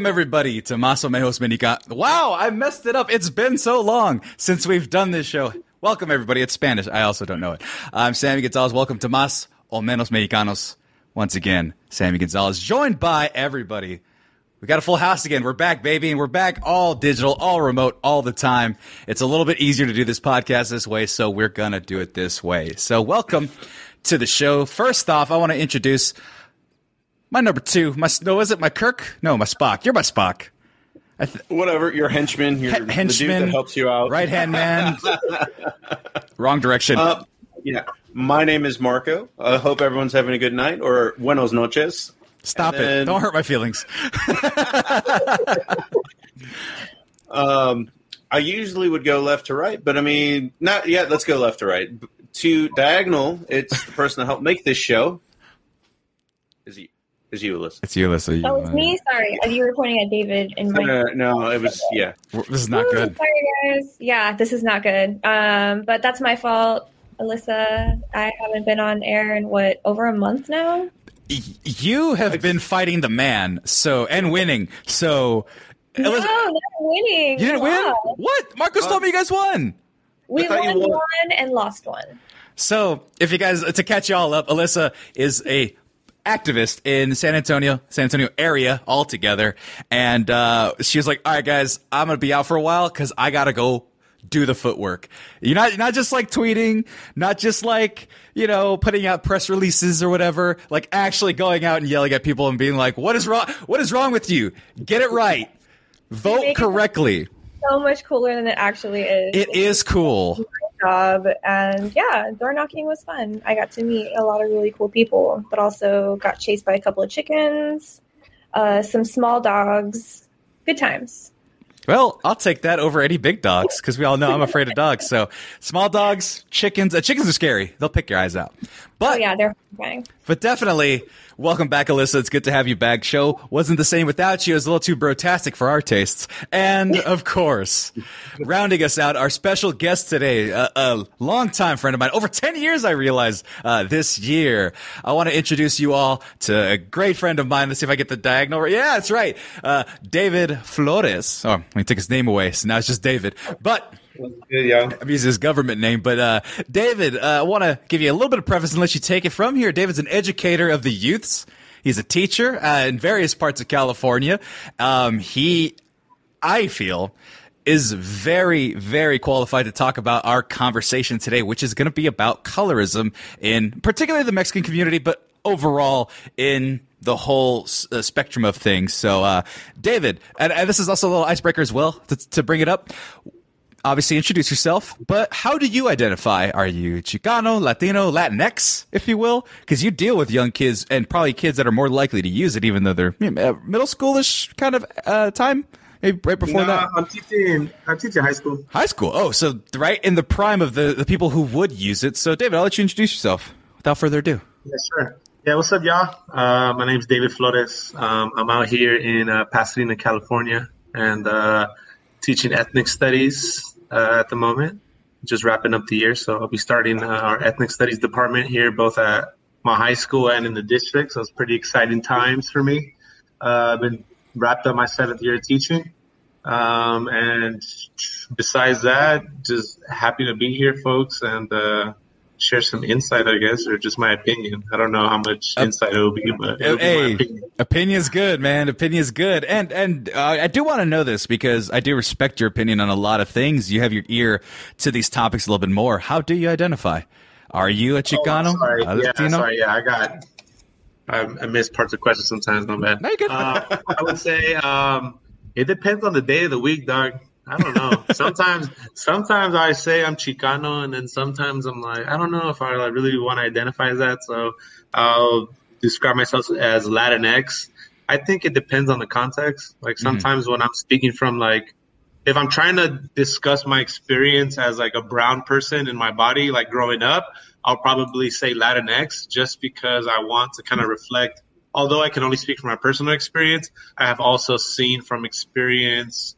Welcome everybody to Maso Mejos Menica. Wow, I messed it up. It's been so long since we've done this show. Welcome everybody. It's Spanish. I also don't know it. I'm Sammy Gonzalez. Welcome to Mas o Menos Mexicanos. Once again, Sammy Gonzalez, joined by everybody. We got a full house again. We're back, baby, and we're back all digital, all remote, all the time. It's a little bit easier to do this podcast this way, so we're gonna do it this way. So welcome to the show. First off, I want to introduce my number two, my no, is it my Kirk? No, my Spock. You're my Spock. Th- Whatever, your henchman, your H- henchman, the dude that helps you out, right hand man. Wrong direction. Uh, yeah, my name is Marco. I hope everyone's having a good night or buenos noches. Stop and it! then- Don't hurt my feelings. Um, I usually would go left to right, but I mean, not yet. Let's go left to right. To diagonal, it's the person that helped make this show. Is you? Alyssa? It's you, Alyssa. You, Oh, it's uh, me. Sorry, you were pointing at David and my. Uh, no, it was yeah. This is not Woo, good. Sorry, guys. Yeah, this is not good. Um, but that's my fault, Alyssa. I haven't been on air in what over a month now. You have been fighting the man, so and winning. So, No, Alyssa- not winning. you didn't We win. What? Marcos told me you guys won. We won won. one and lost one. So, if you guys to catch you all up, Alyssa is a activist in San Antonio, San Antonio area altogether, and uh, she was like, "All right, guys, I'm gonna be out for a while because I gotta go." Do the footwork. You're not not just like tweeting, not just like you know putting out press releases or whatever. Like actually going out and yelling at people and being like, "What is wrong? What is wrong with you? Get it right. Vote it- correctly." So much cooler than it actually is. It is cool. Job and yeah door knocking was fun i got to meet a lot of really cool people but also got chased by a couple of chickens uh, some small dogs good times Well, I'll take that over any big dogs because we all know I'm afraid of dogs. So small dogs, chickens. Uh, chickens are scary. They'll pick your eyes out. But oh yeah they're horrifying but definitely, welcome back, Alyssa. It's good to have you back. Show wasn't the same without you. It was a little too brotastic for our tastes. And of course, rounding us out, our special guest today, a, a longtime friend of mine, over 10 years, I realize, uh, this year. I want to introduce you all to a great friend of mine. Let's see if I get the diagonal right. Yeah, that's right. Uh, David Flores. Oh, let me take his name away. So now it's just David. But I'm using his government name, but uh, David, uh, I want to give you a little bit of preface and let you take it from here. David's an educator of the youths. He's a teacher uh, in various parts of California. Um, he, I feel, is very, very qualified to talk about our conversation today, which is going to be about colorism in particularly the Mexican community, but overall in the whole uh, spectrum of things. So, uh, David, and, and this is also a little icebreaker as well to, to bring it up obviously introduce yourself, but how do you identify? Are you Chicano, Latino, Latinx, if you will? Because you deal with young kids and probably kids that are more likely to use it, even though they're you know, uh, middle schoolish kind of uh, time, maybe right before Nah, that. I'm teaching. I'm teaching high school. High school. Oh, so right in the prime of the, the people who would use it. So, David, I'll let you introduce yourself without further ado. Yeah, sure. Yeah, what's up, y'all? Uh, my name's David Flores. Um, I'm out here in uh, Pasadena, California, and uh, teaching ethnic studies uh, at the moment. Just wrapping up the year, so I'll be starting uh, our ethnic studies department here, both at my high school and in the district. So it's pretty exciting times for me. Uh, I've been wrapped up my seventh year of teaching, um, and besides that, just happy to be here, folks, and uh, share some insight, I guess, or just my opinion. I don't know how much Uh, insight it will be, but it'll be my opinion. opinion's good, man. Opinion's good, and and uh, I do want to know this because I do respect your opinion on a lot of things. You have your ear to these topics a little bit more. How do you identify? Are you a Oh, Chicano? sorry. a Yeah, Latino? sorry. Yeah, I got. I, I missed parts of questions sometimes. No bad. No. Uh, I would say um, it depends on the day of the week, dog. I don't know. sometimes, sometimes I say I'm Chicano, and then sometimes I'm like, I don't know if I like, really want to identify as that. So I'll describe myself as Latinx. I think it depends on the context. Like mm-hmm. sometimes when I'm speaking from like, if I'm trying to discuss my experience as like a brown person in my body, like growing up, I'll probably say Latinx just because I want to kind of reflect. Although I can only speak from my personal experience, I have also seen from experience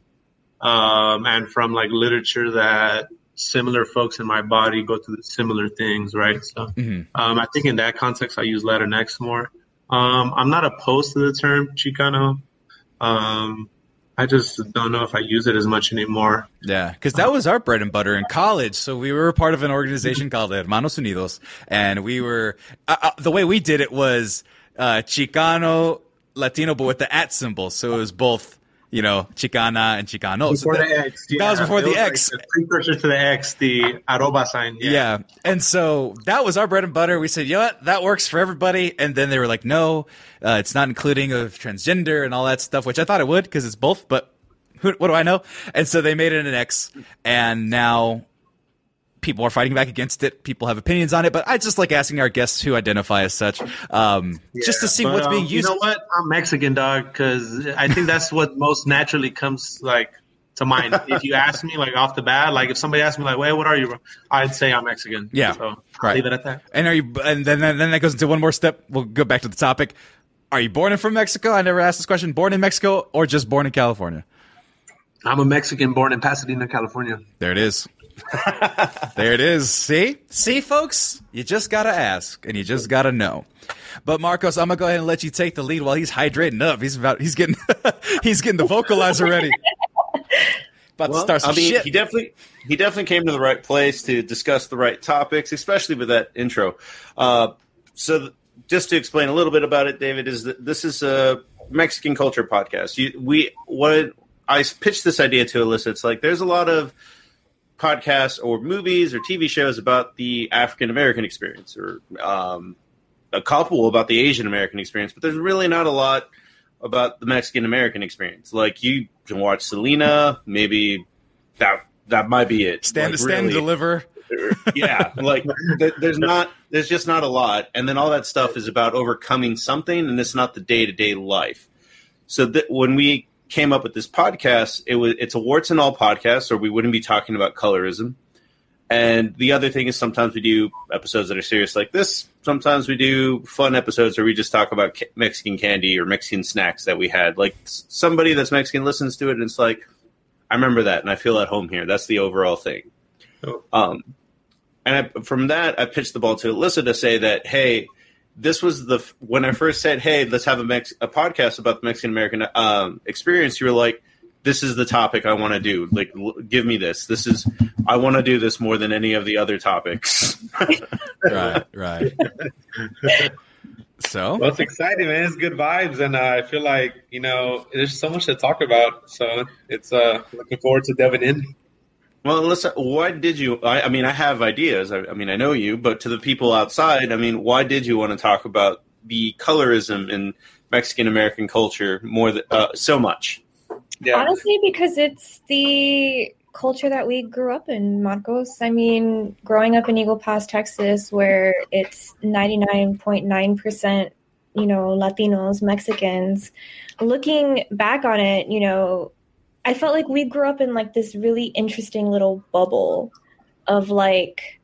um, and from like literature that similar folks in my body go through similar things, right? So Mhm. um, I think in that context, I use Latinx more. Um, I'm not opposed to the term Chicano. Um, I just don't know if I use it as much anymore. Yeah, because that was our bread and butter in college. So we were a part of an organization called Hermanos Unidos, and we were uh, uh, the way we did it was uh, Chicano Latino, but with the at symbol. So it was both, you know, Chicana and Chicano. So Before that- the X. that was before It the like X. the precursor to the X, the arroba sign. Yeah. Yeah. And so that was our bread and butter. We said, you know what? That works for everybody. And then they were like, no, uh, it's not including of transgender and all that stuff, which I thought it would because it's both, but who, what do I know? And so they made it an X and now people are fighting back against it. People have opinions on it, but I just like asking our guests who identify as such, um, just to see But, what's um, being used. You know what? I'm Mexican, dog, because I think that's what most naturally comes like to mind. if you ask me like off the bat, like if somebody asked me like, "Wait, what are you?" I'd say I'm Mexican. Yeah. So Right. leave it at that. And are you? And then then that goes into one more step. We'll go back to the topic. Are you born and from Mexico? I never asked this question. Born in Mexico or just born in California? I'm a Mexican born in Pasadena, California. There it is. there it is. See? See, folks? You just got to ask and you just got to know. But Marcos, I'm going to go ahead and let you take the lead while he's hydrating up. He's about he's getting he's getting the vocalizer ready. About to start some I mean, shit. he definitely he definitely came to the right place to discuss the right topics, especially with that intro. Uh, so, th- just to explain a little bit about it, David, is that this is a Mexican culture podcast. You, we what I pitched this idea to Alyssa. It's like there's a lot of podcasts or movies or TV shows about the African American experience, or um, a couple about the Asian American experience, but there's really not a lot about the Mexican American experience. Like you can watch Selena, maybe that that might be it. stand Like, stand and really- deliver. yeah, like th- there's not there's just not a lot, and then all that stuff is about overcoming something, and it's not the day to day life. So that when we came up with this podcast, it was it's a warts and all podcast, or we wouldn't be talking about colorism. And the other thing is sometimes we do episodes that are serious like this. Sometimes we do fun episodes where we just talk about ca- Mexican candy or Mexican snacks that we had. Like somebody that's Mexican listens to it and it's like, I remember that and I feel at home here. That's the overall thing. Oh. Um, and I, from that, I pitched the ball to Alyssa to say that, hey, this was the when I first said, hey, let's have a Mex- a podcast about the Mexican American um, experience. You were like, this is the topic I want to do. Like, l- give me this. This is I want to do this more than any of the other topics. right, right. So Well, it's exciting, man. It's good vibes, and uh, I feel like you know there's so much to talk about. So it's uh, looking forward to delving in. Well, Alyssa, why did you? I, I mean, I have ideas. I, I mean, I know you, but to the people outside, I mean, why did you want to talk about the colorism in Mexican American culture more than, uh, so much? Yeah, Honestly, because it's the culture that we grew up in, Marcos. I mean, growing up in Eagle Pass, Texas, where it's 99.9%, you know, Latinos, Mexicans, looking back on it, you know, I felt like we grew up in like this really interesting little bubble of like,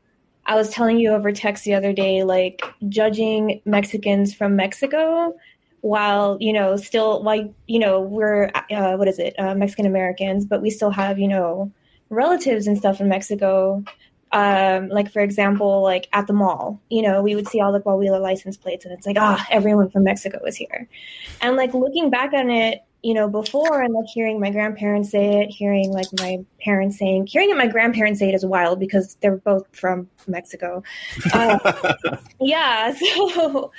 I was telling you over text the other day, like judging Mexicans from Mexico while you know still while you know we're uh, what is it uh, mexican americans but we still have you know relatives and stuff in mexico. Um, like for example like at the mall you know we would see all the Coahuila license plates and it's like ah everyone from mexico is here. And like looking back on it you know, before and like hearing my grandparents say it, hearing like my parents saying, hearing my grandparents say it is wild because they're both from Mexico. Uh, yeah. So,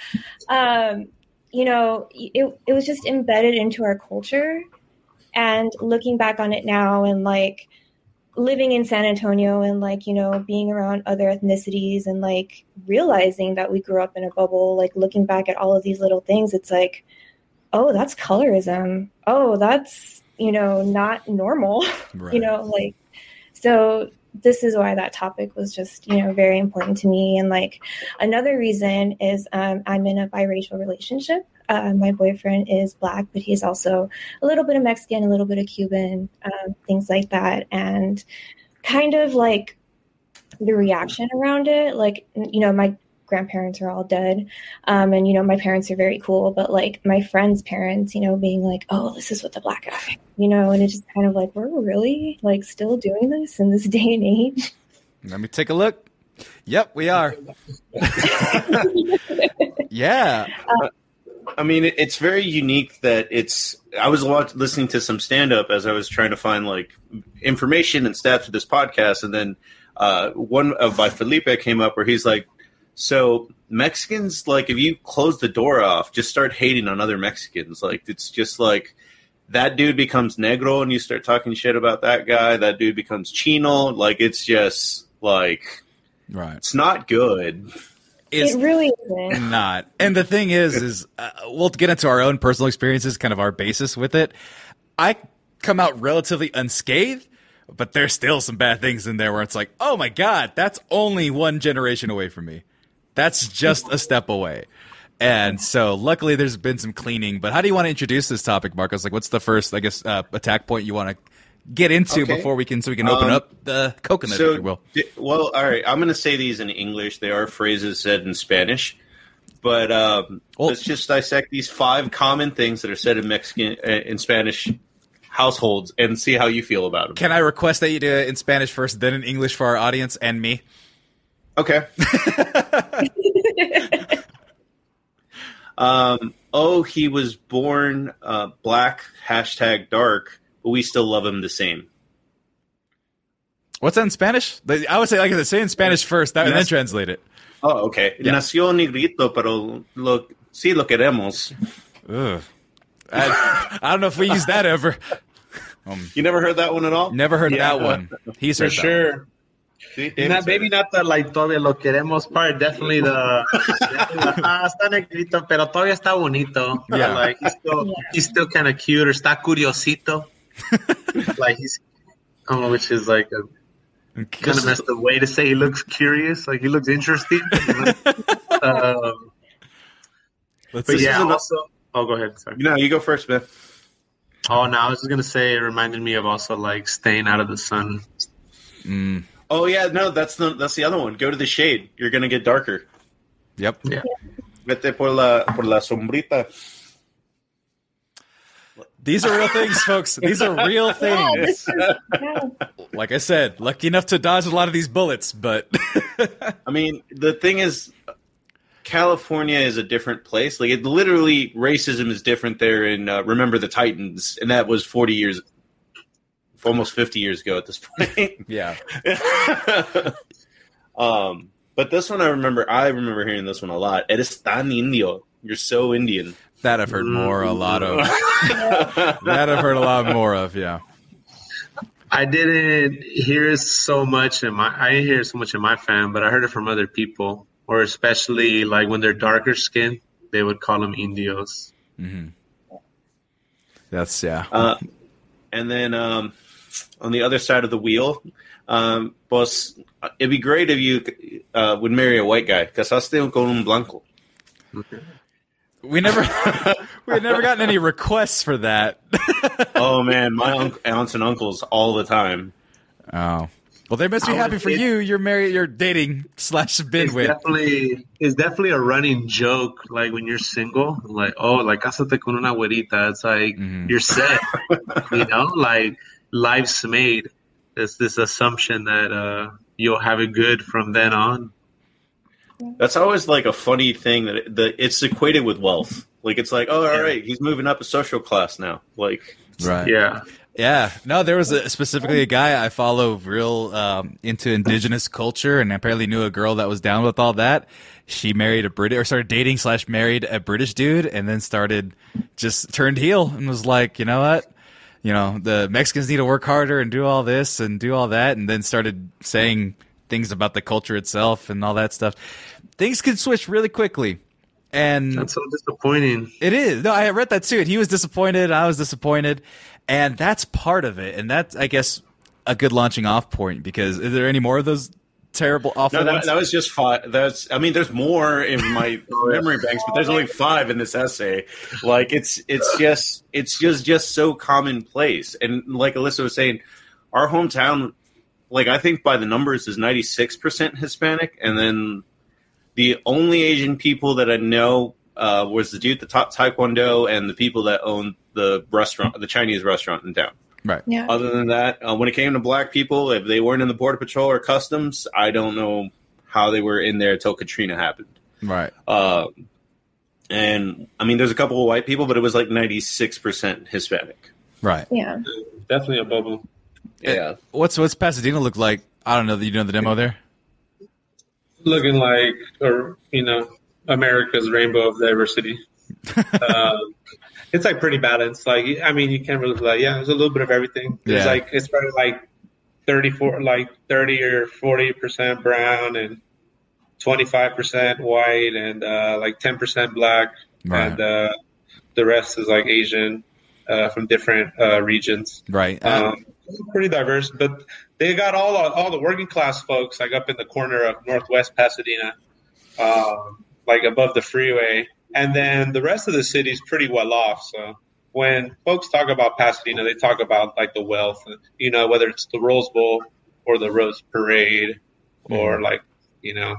um, you know, it, it was just embedded into our culture. And looking back on it now and like living in San Antonio and like, you know, being around other ethnicities and like realizing that we grew up in a bubble, like looking back at all of these little things, it's like, oh, that's colorism. Oh, that's, you know, not normal. Right. you know, like, so this is why that topic was just, you know, very important to me. And like another reason is um, I'm in a biracial relationship. Uh, my boyfriend is black, but he's also a little bit of Mexican, a little bit of Cuban, um, things like that. And kind of like the reaction around it, like, you know, my grandparents are all dead. Um, and, you know, my parents are very cool, but like my friends' parents, you know, being like, oh, this is what the black guy, you know, and it's just kind of like, we're really like still doing this in this day and age. Let me take a look. Yep, we are. yeah. Uh, I mean, it's very unique that it's. I was listening to some stand up as I was trying to find like information and stats for this podcast, and then uh, one of by Felipe came up where he's like, so Mexicans, like, if you close the door off, just start hating on other Mexicans. Like, it's just like that dude becomes negro, and you start talking shit about that guy. That dude becomes chino. Like, it's just like, right? It's not good. It's it really isn't. Not. And the thing is, is uh, we'll get into our own personal experiences, kind of our basis with it. I come out relatively unscathed, but there's still some bad things in there where it's like, oh my god, that's only one generation away from me. That's just a step away. And so, luckily, there's been some cleaning. But how do you want to introduce this topic, Marcos? Like, what's the first, I guess, uh, attack point you want to get into okay. before we can, so we can open um, up the coconut, so, if you will? Well, all right. I'm going to say these in English. They are phrases said in Spanish. But um, well, let's just dissect these five common things that are said in Mexican, uh, in Spanish households, and see how you feel about them. Can I request that you do it in Spanish first, then in English for our audience and me? Okay. um, oh, he was born uh, black, hashtag dark, but we still love him the same. What's that in Spanish? I would say, like I say in Spanish first, that, and then translate it. Oh, okay. Yeah. Nació negrito, pero lo, sí lo queremos. Ugh. I, I, don't know if we use that ever. Um, you never heard that one at all? Never heard yeah. that one. He's For sure. One. not, maybe not the like todavía lo queremos part. Definitely the, ah, está negrito, pero todavía está bonito. Yeah, like he's still yeah. he's still kind of cute or está curiosito. like he's, oh, which is like a kind of messed up way to say he looks curious. Like he looks interesting. um, but yeah, also. Oh, go ahead. Sorry. No, you go first, man. Oh no, I was just gonna say it reminded me of also like staying out of the sun. Mm. Oh yeah, no, that's the that's the other one. Go to the shade. You're gonna get darker. Yep. Yeah. Vete por la por la sombrita. These are real things, folks. These are real things. like I said, lucky enough to dodge a lot of these bullets, but I mean, the thing is California is a different place. Like it literally racism is different there in uh, Remember the Titans and that was 40 years almost 50 years ago at this point. yeah. um, but this one I remember. I remember hearing this one a lot. Eres tan indio. You're so Indian. That I've heard more a lot of. that I've heard a lot more of. Yeah. I didn't hear so much in my. I didn't hear so much in my family, but I heard it from other people, or especially like when they're darker skinned, they would call them indios. Mm-hmm. That's yeah. Uh, and then um, on the other side of the wheel. Um, pues, it'd be great if you uh, would marry a white guy. Casaste con un blanco. We never, we had never gotten any requests for that. oh man, my un- aunts and uncles all the time. Oh, well, they must be happy for you. You're married. You're dating slash been it's with. Definitely, it's definitely a running joke. Like when you're single, like oh, like casate con una güerita. It's like mm-hmm. you're set. you know, like life's made. It's this assumption that uh, you'll have it good from then on. That's always like a funny thing that it, the, it's equated with wealth. Like it's like, oh, all right, he's moving up a social class now. Like, Right. Yeah. Yeah, no, there was a, specifically a guy I follow real um, into indigenous culture, and apparently knew a girl that was down with all that. She married a British or started dating slash married a British dude, and then started just turned heel and was like, you know what, you know, the Mexicans need to work harder and do all this and do all that, and then started saying things about the culture itself and all that stuff. Things could switch really quickly. And That's so disappointing. it is. No, I read that too. And he was disappointed. I was disappointed. And that's part of it. And that's, I guess, a good launching off point because is there any more of those terrible, awful no, that, ones? that was just five. That's, I mean, there's more in my memory banks, but there's only five in this essay. Like it's, it's just, it's just, just so commonplace. And like Alyssa was saying, our hometown, like I think by the numbers is 96% Hispanic, and then the only Asian people that I know uh, was the dude that taught Taekwondo and the people that owned the restaurant, the Chinese restaurant in town. Right. Yeah. Other than that, uh, when it came to black people, if they weren't in the border patrol or customs, I don't know how they were in there until Katrina happened. Right. Uh, and I mean, there's a couple of white people, but it was like 96% Hispanic. Right. Yeah. Definitely a bubble. Yeah. What's, what's Pasadena look like? I don't know. That you know the demo there? Looking like, or you know, America's rainbow of diversity. um, it's like pretty balanced. Like, I mean, you can't really like, yeah, there's a little bit of everything. Yeah. like it's probably like 34, like 30 or 40 percent brown and 25 percent white and uh, like 10 percent black, Right. and uh, the rest is like Asian uh, from different uh, regions. Right. Um, pretty diverse, but they got all all the working class folks like up in the corner of Northwest Pasadena, um, like above the freeway, and then the rest of the city is pretty well off. So when folks talk about Pasadena, they talk about like the wealth, you know, whether it's the Rose Bowl or the Rose Parade, or like you know,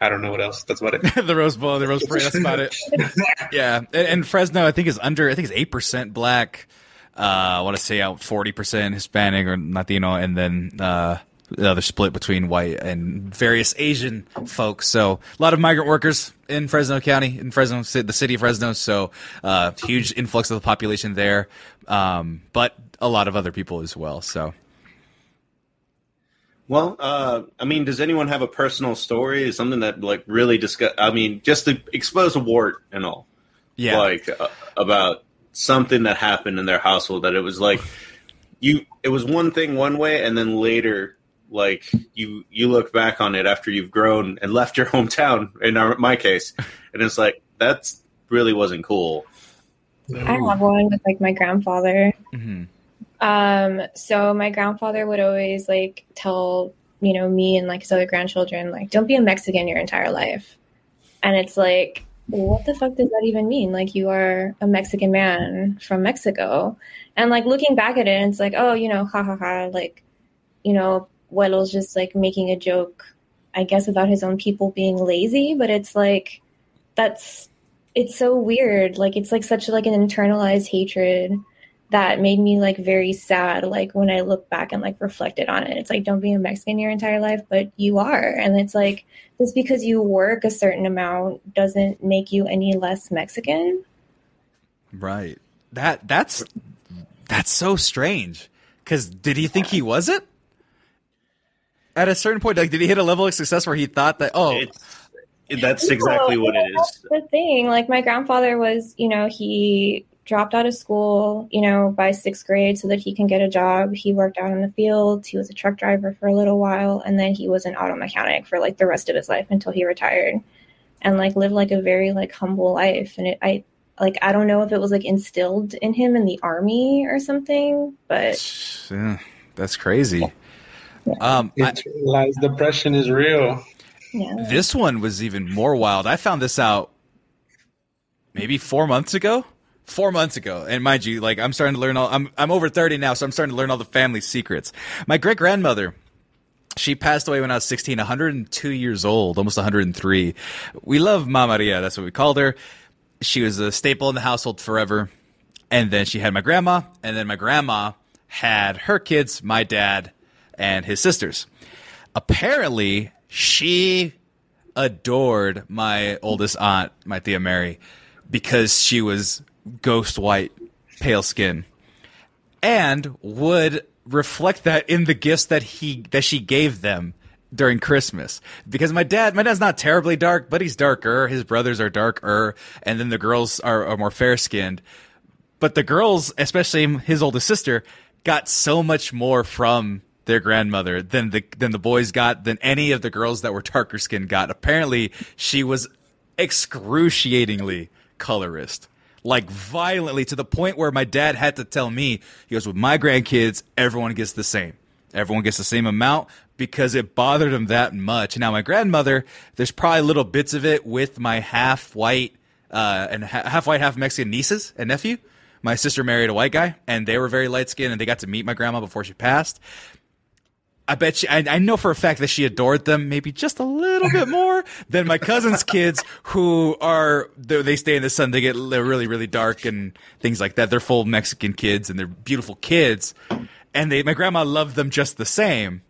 I don't know what else. That's about it. the Rose Bowl, the Rose Parade. That's about it. Yeah, and, and Fresno, I think is under. I think it's eight percent black. Uh, I want to say out forty percent Hispanic or Latino, and then uh, the other split between white and various Asian folks. So a lot of migrant workers in Fresno County, in Fresno, the city of Fresno. So uh, huge influx of the population there, um, but a lot of other people as well. So Well, uh, I mean, does anyone have a personal story? Something that like really discuss? I mean, just to expose a wart and all. yeah, like uh, about something that happened in their household that it was like you it was one thing one way and then later like you you look back on it after you've grown and left your hometown in our, my case and it's like that's really wasn't cool I have one with like my grandfather. hmm Um, so my grandfather would always like tell, you know, me and like his other grandchildren, like, don't be a Mexican your entire life. And it's like, what the fuck does that even mean? Like you are a Mexican man from Mexico. And like looking back at it, it's like, oh, you know, ha ha ha, like, you know, Weddle's just like making a joke, I guess, about his own people being lazy, but it's like that's it's so weird. Like it's like such like an internalized hatred that made me like very sad like when i look back and like reflected on it it's like don't be a mexican your entire life but you are and it's like just because you work a certain amount doesn't make you any less mexican right. That that's that's so strange. Because did he think he wasn't? At a certain point, like, did he hit a level of success where he thought that, oh, it's that's exactly No, what it is. that's the thing like my grandfather was you know he dropped out of school you know by sixth grade so that he can get a job he worked out in the field he was a truck driver for a little while and then he was an auto mechanic for like the rest of his life until he retired and like lived like a very like humble life and it i like i don't know if it was like instilled in him in the army or something but yeah, that's crazy. Um, I- Internalized depression is real. yeah this one was even more wild. I found this out maybe four months ago. Four months ago, and mind you, like I'm starting to learn all. I'm I'm over thirty now, so I'm starting to learn all the family secrets. My great grandmother, she passed away when I was 16, 102 years old, almost 103. We love Ma Maria. That's what we called her. She was a staple in the household forever. And then she had my grandma, and then my grandma had her kids, my dad, and his sisters. Apparently, she adored my oldest aunt, my Tía Mary. because she was ghost white, pale skin, and would reflect that in the gifts that he that she gave them during Christmas. Because my dad, my dad's not terribly dark, but he's darker. His brothers are darker, and then the girls are, are more fair skinned. But the girls, especially his oldest sister, got so much more from their grandmother than the than the boys got than any of the girls that were darker skinned got. Apparently, she was excruciatingly colorist. Like violently to the point where my dad had to tell me, he goes, with my grandkids, everyone gets the same. Everyone gets the same amount because it bothered him that much. Now, my grandmother, there's probably little bits of it with my half white uh, and ha- half white, half Mexican nieces and nephew. My sister married a white guy, and they were very light skinned, and they got to meet my grandma before she passed. I bet she, I, I know for a fact that she adored them maybe just a little bit more than my cousin's kids who are, they stay in the sun. They get really, really dark and things like that. They're full Mexican kids and they're beautiful kids. And they, my grandma loved them just the same.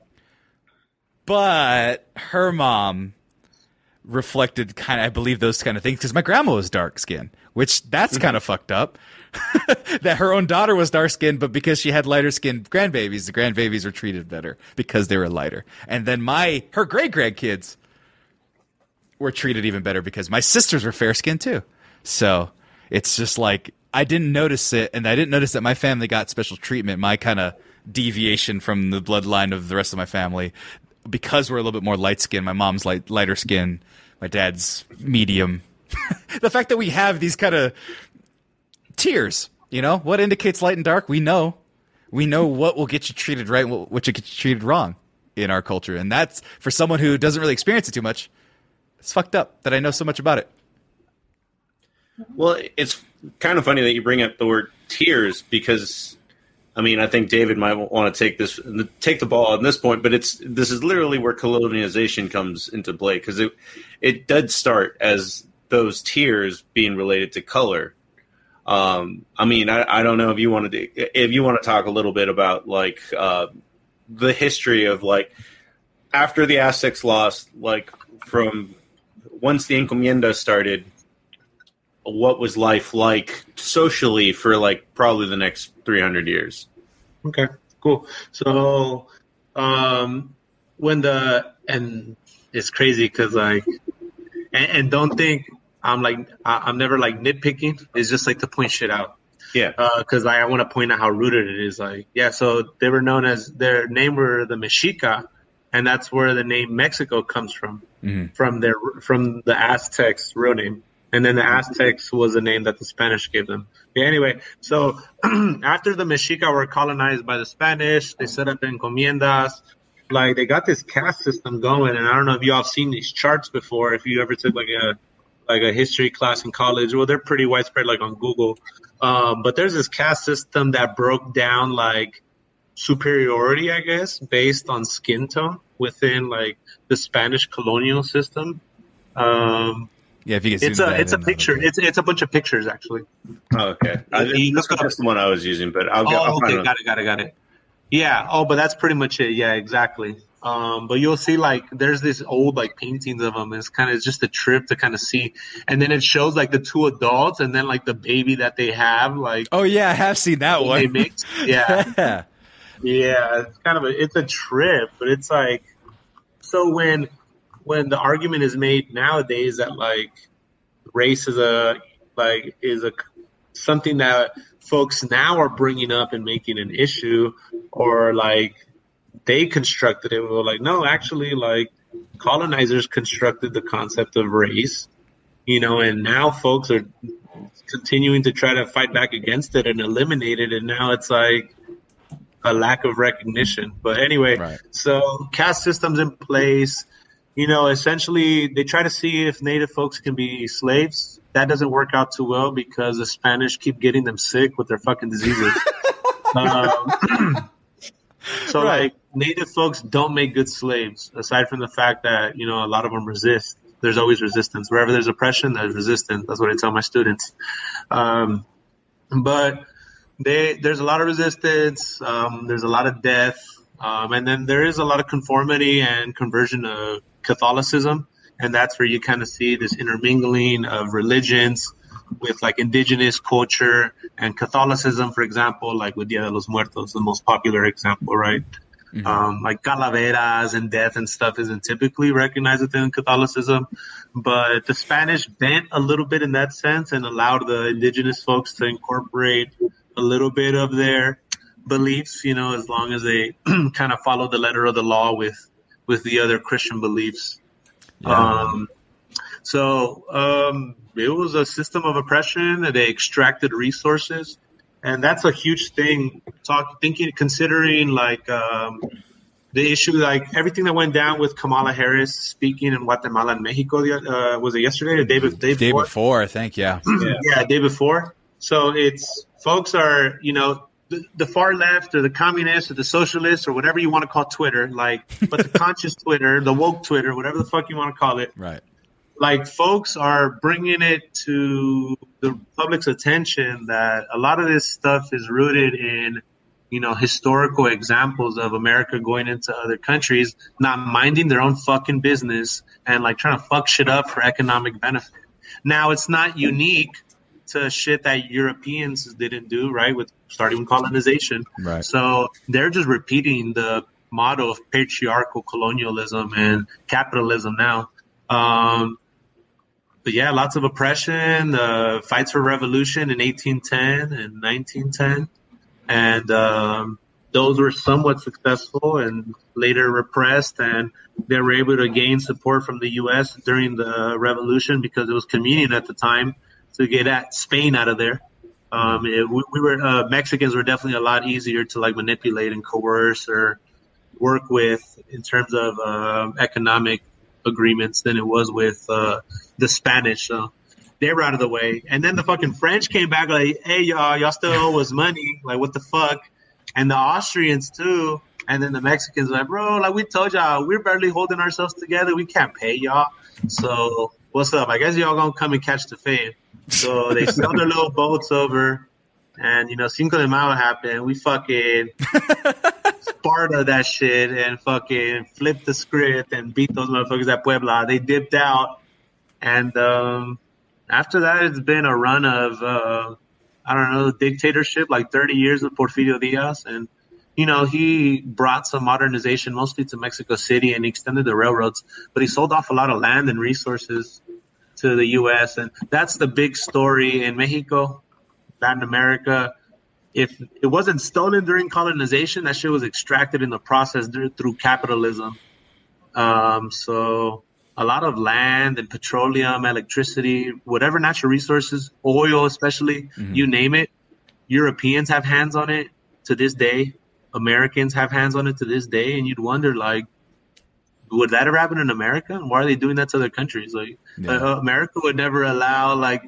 But her mom reflected kind of, I believe those kind of things because my grandma was dark skinned, which that's mm-hmm. kind of fucked up. that her own daughter was dark skinned, but because she had lighter skinned grandbabies, the grandbabies were treated better because they were lighter. And then my her great grandkids were treated even better because my sisters were fair skinned too. So it's just like I didn't notice it, and I didn't notice that my family got special treatment. My kind of deviation from the bloodline of the rest of my family because we're a little bit more light skinned. My mom's light lighter skin, my dad's medium. the fact that we have these kind of tiers. You know what indicates light and dark? We know. We know what will get you treated right, what will get you treated wrong in our culture, and that's for someone who doesn't really experience it too much. It's fucked up that I know so much about it. Well, it's kind of funny that you bring up the word tears because I mean, I think David might want to take this take the ball on this point, but it's this is literally where colonialization comes into play because it it did start as those tiers being related to color, um, I mean, I, I, don't know if you want to if you want to talk a little bit about like uh, the history of like after the Aztecs lost, like from once the encomienda started, what was life like socially for like probably the next 300 years? Okay, cool. So, um, when the and it's crazy because like, and, and don't think I'm like I, am never like nitpicking. It's just like to point shit out. Yeah. Because uh, I, I want to point out how rooted it is. Like, yeah. So they were known as their name were the Mexica, and that's where the name Mexico comes from, mm-hmm. from their from the Aztecs' real name. And then the Aztecs was the name that the Spanish gave them. Yeah, anyway, so after the Mexica were colonized by the Spanish, they set up encomiendas. Like they got this caste system going, and I don't know if you all seen these charts before. If you ever took like a like a history class in college. Well, they're pretty widespread, like on Google. Um, but there's this caste system that broke down like superiority, I guess, based on skin tone within like the Spanish colonial system. Um, yeah, if you can it's a it's a picture. It's it's a bunch of pictures actually. Oh, okay, I, that's the one I was using, but I'll, oh, okay, got it, got it, got it. Yeah. Oh, but that's pretty much it. Yeah, exactly. Um, but you'll see like there's this old like paintings of them. It's kind of just a trip to kind of see, and then it shows like the two adults and then like the baby that they have. Like oh yeah, I have seen that one. They mix, yeah, yeah, yeah. It's kind of a it's a trip, but it's like so when when the argument is made nowadays that like race is a like is a something that folks now are bringing up and making an issue or like they constructed it. We were like, no, actually, like colonizers constructed the concept of race, you know, and now folks are continuing to try to fight back against it and eliminate it. And now it's like a lack of recognition. But anyway, right. so caste systems in place. You know, essentially, they try to see if Native folks can be slaves. That doesn't work out too well because the Spanish keep getting them sick with their fucking diseases. um, so right. like native folks don't make good slaves, aside from the fact that you know a lot of them resist. There's always resistance wherever there's oppression. There's resistance. That's what I tell my students. Um, but they, there's a lot of resistance. Um, there's a lot of death, um, and then there is a lot of conformity and conversion of Catholicism, and that's where you kind of see this intermingling of religions. with like indigenous culture and Catholicism, for example, like with Dia de los Muertos, the most popular example, right? Mm-hmm. Um, like calaveras and death and stuff isn't typically recognized within Catholicism, but the Spanish bent a little bit in that sense and allowed the indigenous folks to incorporate a little bit of their beliefs, you know, as long as they kind of follow the letter of the law with with the other Christian beliefs. Yeah. Um, so um, it was a system of oppression. They extracted resources and that's a huge thing. Talk thinking, considering like um, the issue, like everything that went down with Kamala Harris speaking in Guatemala and Mexico. Uh, was it yesterday or day, day, day before? before? I think, yeah. yeah, yeah, day before. So it's folks are you know the, the, far left or the communists or the socialists or whatever you want to call Twitter, like, but the conscious Twitter, the woke Twitter, whatever the fuck you want to call it, right? Like folks are bringing it to the public's attention that a lot of this stuff is rooted in you know historical examples of America going into other countries not minding their own fucking business and like trying to fuck shit up for economic benefit. Now it's not unique to shit that Europeans didn't do, right? With starting with colonization. Right. So they're just repeating the model of patriarchal colonialism and capitalism now. Um, but yeah, lots of oppression, uh, fights for revolution in 1810 and 1910. And um, those were somewhat successful and later repressed. And they were able to gain support from the U.S. during the revolution because it was convenient at the time to get at Spain out of there. Um, it, we, we, were uh, Mexicans were definitely a lot easier to like manipulate and coerce or work with in terms of uh, economic agreements than it was with uh, the Spanish. So they were out of the way. And then the fucking French came back like, hey, y'all, y'all still owe us money. Like, what the fuck? And the Austrians, too. And then the Mexicans like, bro, like we told y'all, we're barely holding ourselves together. We can't pay y'all. So what's up? I guess y'all gonna come and catch the fame. So they sailed their little boats over, and you know, Cinco de Mayo happened. We fucking Sparta that shit and fucking flipped the script and beat those motherfuckers at Puebla. They dipped out, and um, after that, it's been a run of uh, I don't know dictatorship, like 30 years of Porfirio Diaz, and you know he brought some modernization mostly to Mexico City and extended the railroads, but he sold off a lot of land and resources to the U.S. and that's the big story in Mexico, Latin America if it wasn't stolen during colonization, that shit was extracted in the process through capitalism. Um, so a lot of land and petroleum, electricity, whatever natural resources, oil especially, mm-hmm. you name it, Europeans have hands on it to this day. Americans have hands on it to this day, and you'd wonder like, would that ever happen in America? And why are they doing that to other countries? Like, yeah. uh, America would never allow like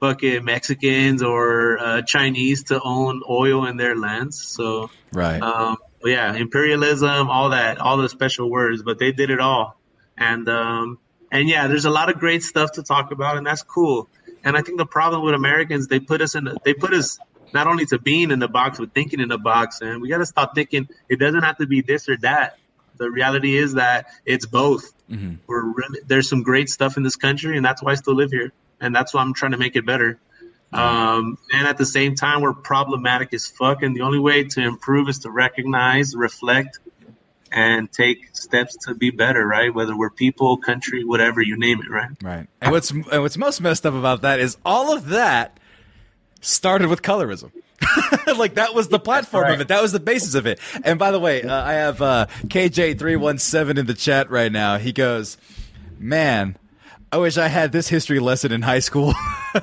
fucking Mexicans or uh, Chinese to own oil in their lands. So right, um, yeah, imperialism, all that, all the special words, but they did it all, and um, and yeah, there's a lot of great stuff to talk about, and that's cool. And I think the problem with Americans, they put us in, they put us not only to being in the box, but thinking in the box, and we got to stop thinking it doesn't have to be this or that. The reality is that it's both. Mm-hmm. We're really, there's some great stuff in this country, and that's why I still live here and that's why I'm trying to make it better. Um, and at the same time, we're problematic as fuck, and the only way to improve is to recognize, reflect, and take steps to be better, right? Whether we're people, country, whatever you name it, right? Right. And what's and what's most messed up about that is all of that started with colorism. like that was the platform right. of it. That was the basis of it. And by the way, uh, I have uh, KJ317 in the chat right now. He goes, "Man, I wish I had this history lesson in high school. For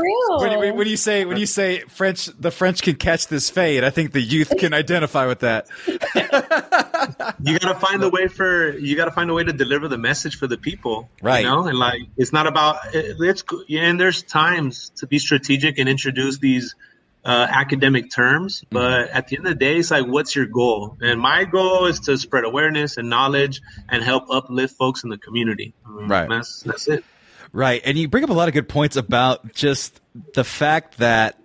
real. When, when, you say when you say French, the French can catch this fade. I think the youth can identify with that. you gotta find a way for you gotta find a way to deliver the message for the people, right? You know, and like it's not about it's and there's times to be strategic and introduce these uh, academic terms, mm-hmm. but at the end of the day, it's like, what's your goal? And my goal is to spread awareness and knowledge and help uplift folks in the community. Right. That's, that's it. Right. And you bring up a lot of good points about just the fact that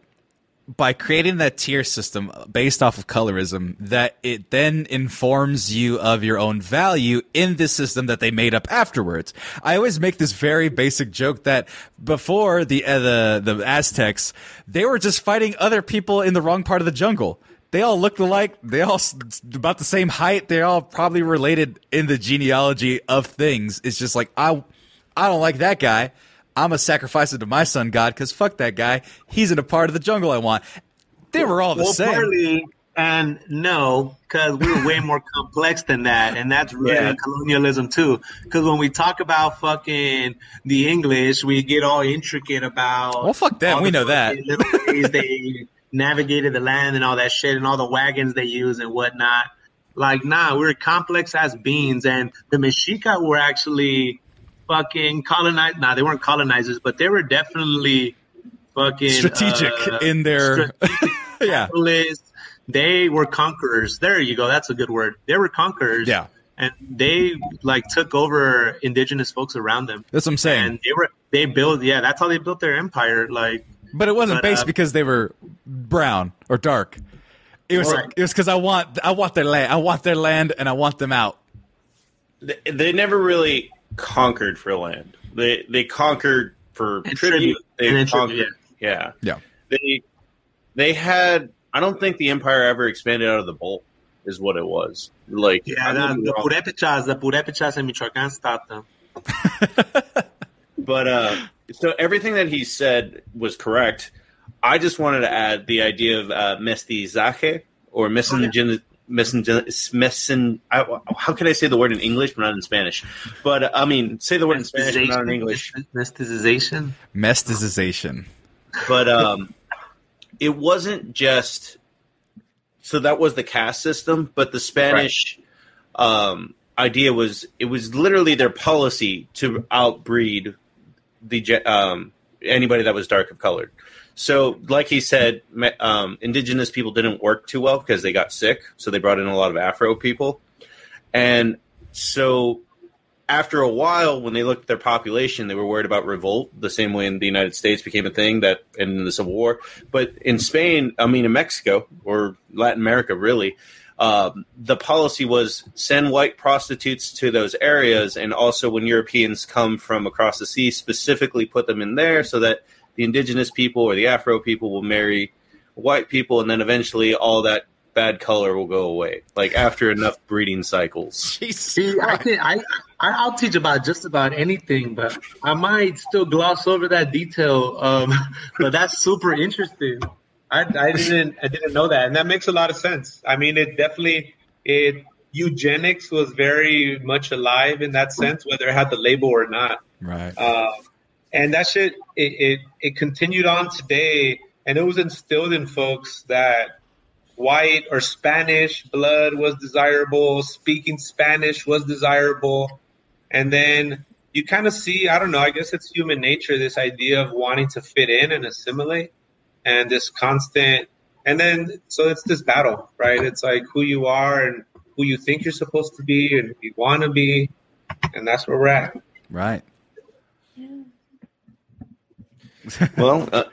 by creating that tier system based off of colorism that it then informs you of your own value in this system that they made up afterwards. I always make this very basic joke that before the uh, the the Aztecs, they were just fighting other people in the wrong part of the jungle. They all looked alike. They all about the same height. They're all probably related in the genealogy of things. It's just like I I don't like that guy. I'm gonna sacrifice it to my sun god because fuck that guy. He's in a part of the jungle I want. They were all the well, same. partly and no, because we're way more complex than that, and that's really Yeah. colonialism too. Because when we talk about fucking the English, we get all intricate about. Well, fuck them. We know that. little ways they navigated the land and all that shit, and all the wagons they use and whatnot. Like, nah, we're complex as beings, and the Mexica were actually fucking colonized. Nah, they weren't colonizers, but they were definitely fucking Strategic uh, in their yeah. They were conquerors. There you go. That's a good word. They were conquerors. Yeah. And they like took over indigenous folks around them. That's what I'm saying. And they were they built yeah, that's how they built their empire. Like But it wasn't But, based uh, because they were brown or dark. It was Right. it was because I want I want their land I want their land and I want them out. They, they never really conquered for land. They they conquered for And tribute. tribute. They And then tribute, conquered, yeah. Yeah. They they had. I don't think the empire ever expanded out of the bowl. Is what it was. Like yeah, I the, could be the wrong. Purépechas, the Purépechas in Michoacán stopped them. But uh, so everything that he said was correct. I just wanted to add the idea of uh, mestizaje or misingen, misingen, misin. I, how can I say the word in English but not in Spanish? But uh, I mean, say the word in Spanish but not in English. Mestization. Mesticization. But um, it wasn't just. So that was the caste system, but the Spanish um, idea was it was literally their policy to outbreed the um, anybody that was dark of colored. So, like he said, um, indigenous people didn't work too well because they got sick. So they brought in a lot of Afro people, and so after a while, when they looked at their population, they were worried about revolt, the same way in the United States became a thing that in the Civil War. But in Spain, I mean, in Mexico or Latin America, really, um, the policy was send white prostitutes to those areas, and also when Europeans come from across the sea, specifically put them in there so that the indigenous people or the Afro people will marry white people, and then eventually all that bad color will go away. Like after enough breeding cycles. Jesus. See, I can I, I I'll teach about just about anything, but I might still gloss over that detail. Um, but that's super interesting. I, I didn't I didn't know that, and that makes a lot of sense. I mean, it definitely it eugenics was very much alive in that sense, whether it had the label or not. Right. Um, and that shit it, it it continued on today, and it was instilled in folks that white or Spanish blood was desirable, speaking Spanish was desirable, and then you kind of see I don't know I guess it's human nature this idea of wanting to fit in and assimilate, and this constant, and then so it's this battle, right? It's like who you are and who you think you're supposed to be and who you want to be, and that's where we're at. Right. Well, uh,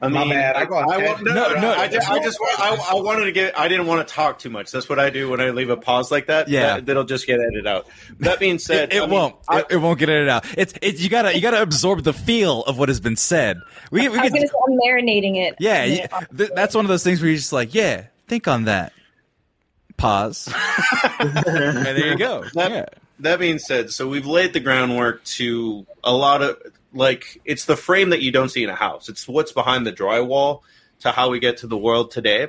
I My mean, bad. I I, I, no, No, no, no, I just, I just, I, I wanted to get. I didn't want to talk too much. That's what I do when I leave a pause like that. Yeah. that, will just get edited out. That being said, It, it I mean, won't. I- it, it won't get edited out. It's it, you gotta you gotta absorb the feel of what has been said. We we I was could, gonna say I'm marinating it. yeah. And you- th- that's one of those things where you're just like, yeah, think on that. Pause. and there you go. That, yeah. that being said, so we've laid the groundwork to a lot of like it's the frame that you don't see in a house. It's what's behind the drywall to how we get to the world today.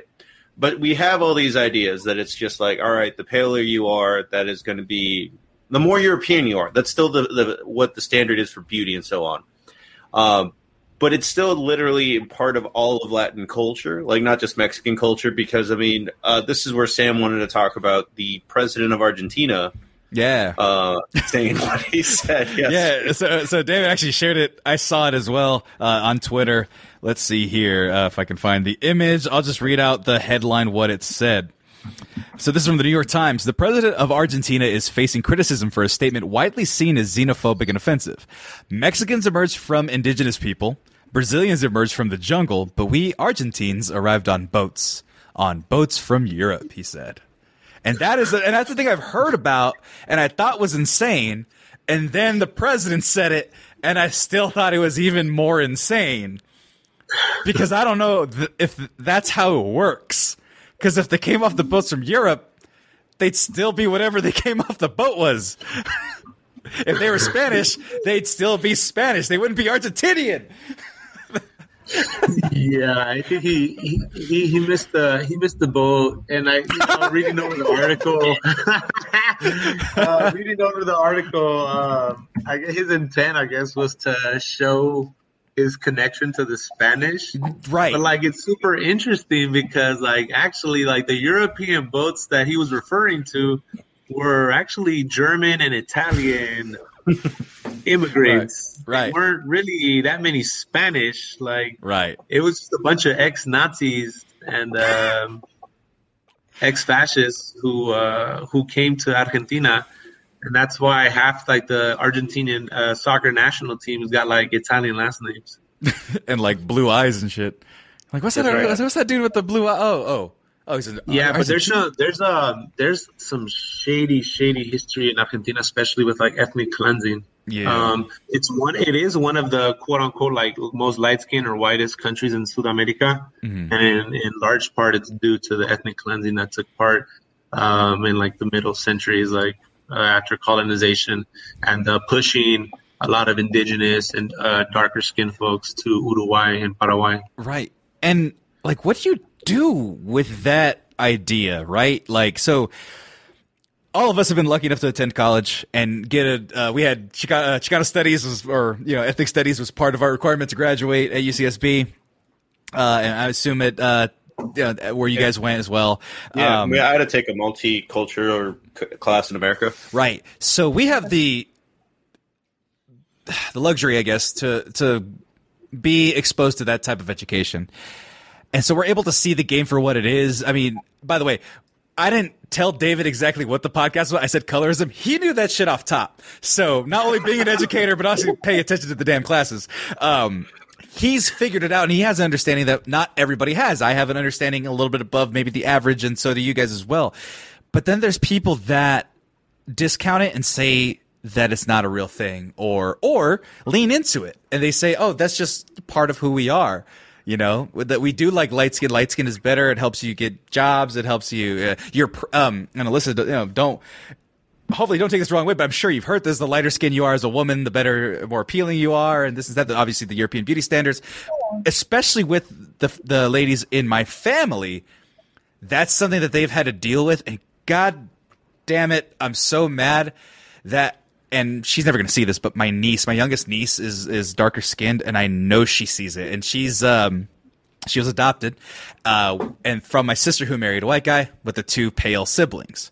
But we have all these ideas that it's just like, all right, the paler you are, that is going to be the more European you are. That's still the, the what the standard is for beauty and so on. Um, but it's still literally part of all of Latin culture, like not just Mexican culture. Because I mean, uh, this is where Sam wanted to talk about the president of Argentina Yeah. uh, saying what he said. Yes. Yeah, so so David actually shared it. I saw it as well uh, on Twitter. Let's see here uh, if I can find the image. I'll just read out the headline what it said. So this is from the New York Times. The president of Argentina is facing criticism for a statement widely seen as xenophobic and offensive. Mexicans emerged from indigenous people. Brazilians emerged from the jungle, but we Argentines arrived on boats, on boats from Europe, he said. And that is, and that's the thing I've heard about and I thought was insane. And then the president said it and I still thought it was even more insane because I don't know if that's how it works. Because if they came off the boats from Europe, they'd still be whatever they came off the boat was. if they were Spanish, they'd still be Spanish. They wouldn't be Argentinian. yeah, I think he, he he he missed the he missed the boat, and I you know, reading over the article, uh, reading over the article, um, I guess his intent, I guess, was to show his connection to the Spanish, Right. But like, it's super interesting because like actually, like the European boats that he was referring to were actually German and Italian immigrants. Right, right. Weren't really that many Spanish. Like Right. it was just a bunch of ex Nazis and um, ex fascists who uh, who came to Argentina, and that's why half like the Argentinian uh, soccer national teams got like Italian last names. and like blue eyes and shit. Like what's that? Right. What's that dude with the blue eye? Oh, oh, oh. He's an, Yeah, but there's no, there's um there's some shady shady history in Argentina, especially with like ethnic cleansing. Yeah. Um, it's one. It is one of the quote unquote like most light skinned or whitest countries in South America, Mhm. and in, in large part it's due to the ethnic cleansing that took part um, in like the middle centuries, like uh, after colonization, and uh, pushing a lot of indigenous and uh, darker skinned folks to Uruguay and Paraguay. Right. And like, what do you do with that idea? Right. Like, so all of us have been lucky enough to attend college and get a. Uh, we had Chicano, uh, Chicano studies was, or you know, ethnic studies was part of our requirement to graduate at UCSB. Uh, and I assume it, uh, yeah, where you guys went as well. Yeah, Um, I, mean, I had to take a multicultural class in America. Right. So we have the the luxury, I guess, to to be exposed to that type of education. And so we're able to see the game for what it is. I mean, by the way, I didn't tell David exactly what the podcast was. I said colorism. He knew that shit off top. So not only being an educator, but also paying attention to the damn classes. Um, he's figured it out and he has an understanding that not everybody has. I have an understanding a little bit above maybe the average and so do you guys as well. But then there's people that discount it and say that it's not a real thing or or lean into it and they say oh that's just part of who we are you know that we do like light skin. Light skin is better. It helps you get jobs. It helps you uh, you're um and alyssa you know don't hopefully don't take this the wrong way but i'm sure you've heard this the lighter skin you are as a woman the better more appealing you are and this is that obviously the european beauty standards. Especially with the the ladies in my family that's something that they've had to deal with and god damn it i'm so mad that and she's never going to see this but my niece my youngest niece is is darker skinned and i know she sees it. And she's um she was adopted uh and from my sister who married a white guy with the two pale siblings.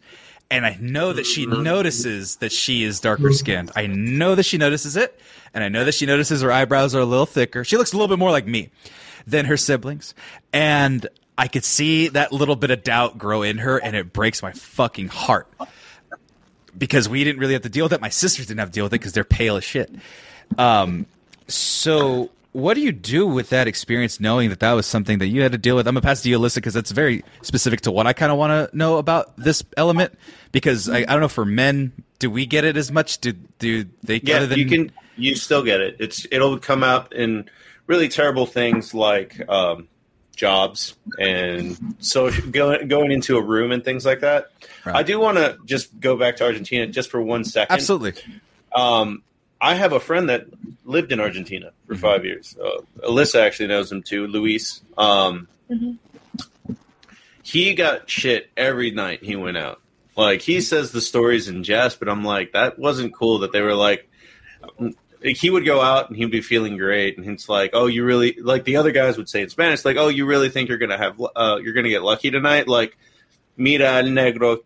And i know that she notices that she is darker skinned. I know that she notices it and i know that she notices her eyebrows are a little thicker. She looks a little bit more like me than her siblings. And i could see that little bit of doubt grow in her and it breaks my fucking heart because we didn't really have to deal with it. My sisters didn't have to deal with it because they're pale as shit. Um, so what do you do with that experience, knowing that that was something that you had to deal with? I'm gonna pass it to you, Alyssa, because that's very specific to what I kind of want to know about this element. Because I, I don't know for men, do we get it as much? Do do they? Yeah, other than, you can. You still get it. It's it'll come out in really terrible things like um, jobs and so going going into a room and things like that. Right. I do want to just go back to Argentina just for one second. absolutely. Um, I have a friend that lived in Argentina for Mm-hmm. five years. Uh, Alyssa actually knows him too, Luis. Um, Mhm. He got shit every night he went out. Like he says the stories in jest, but I'm like, that wasn't cool that they were like, like, he would go out and he'd be feeling great, and it's like, oh, you really like the other guys would say in Spanish, like, oh, you really think you're gonna have, uh, you're gonna get lucky tonight, like, mira el negro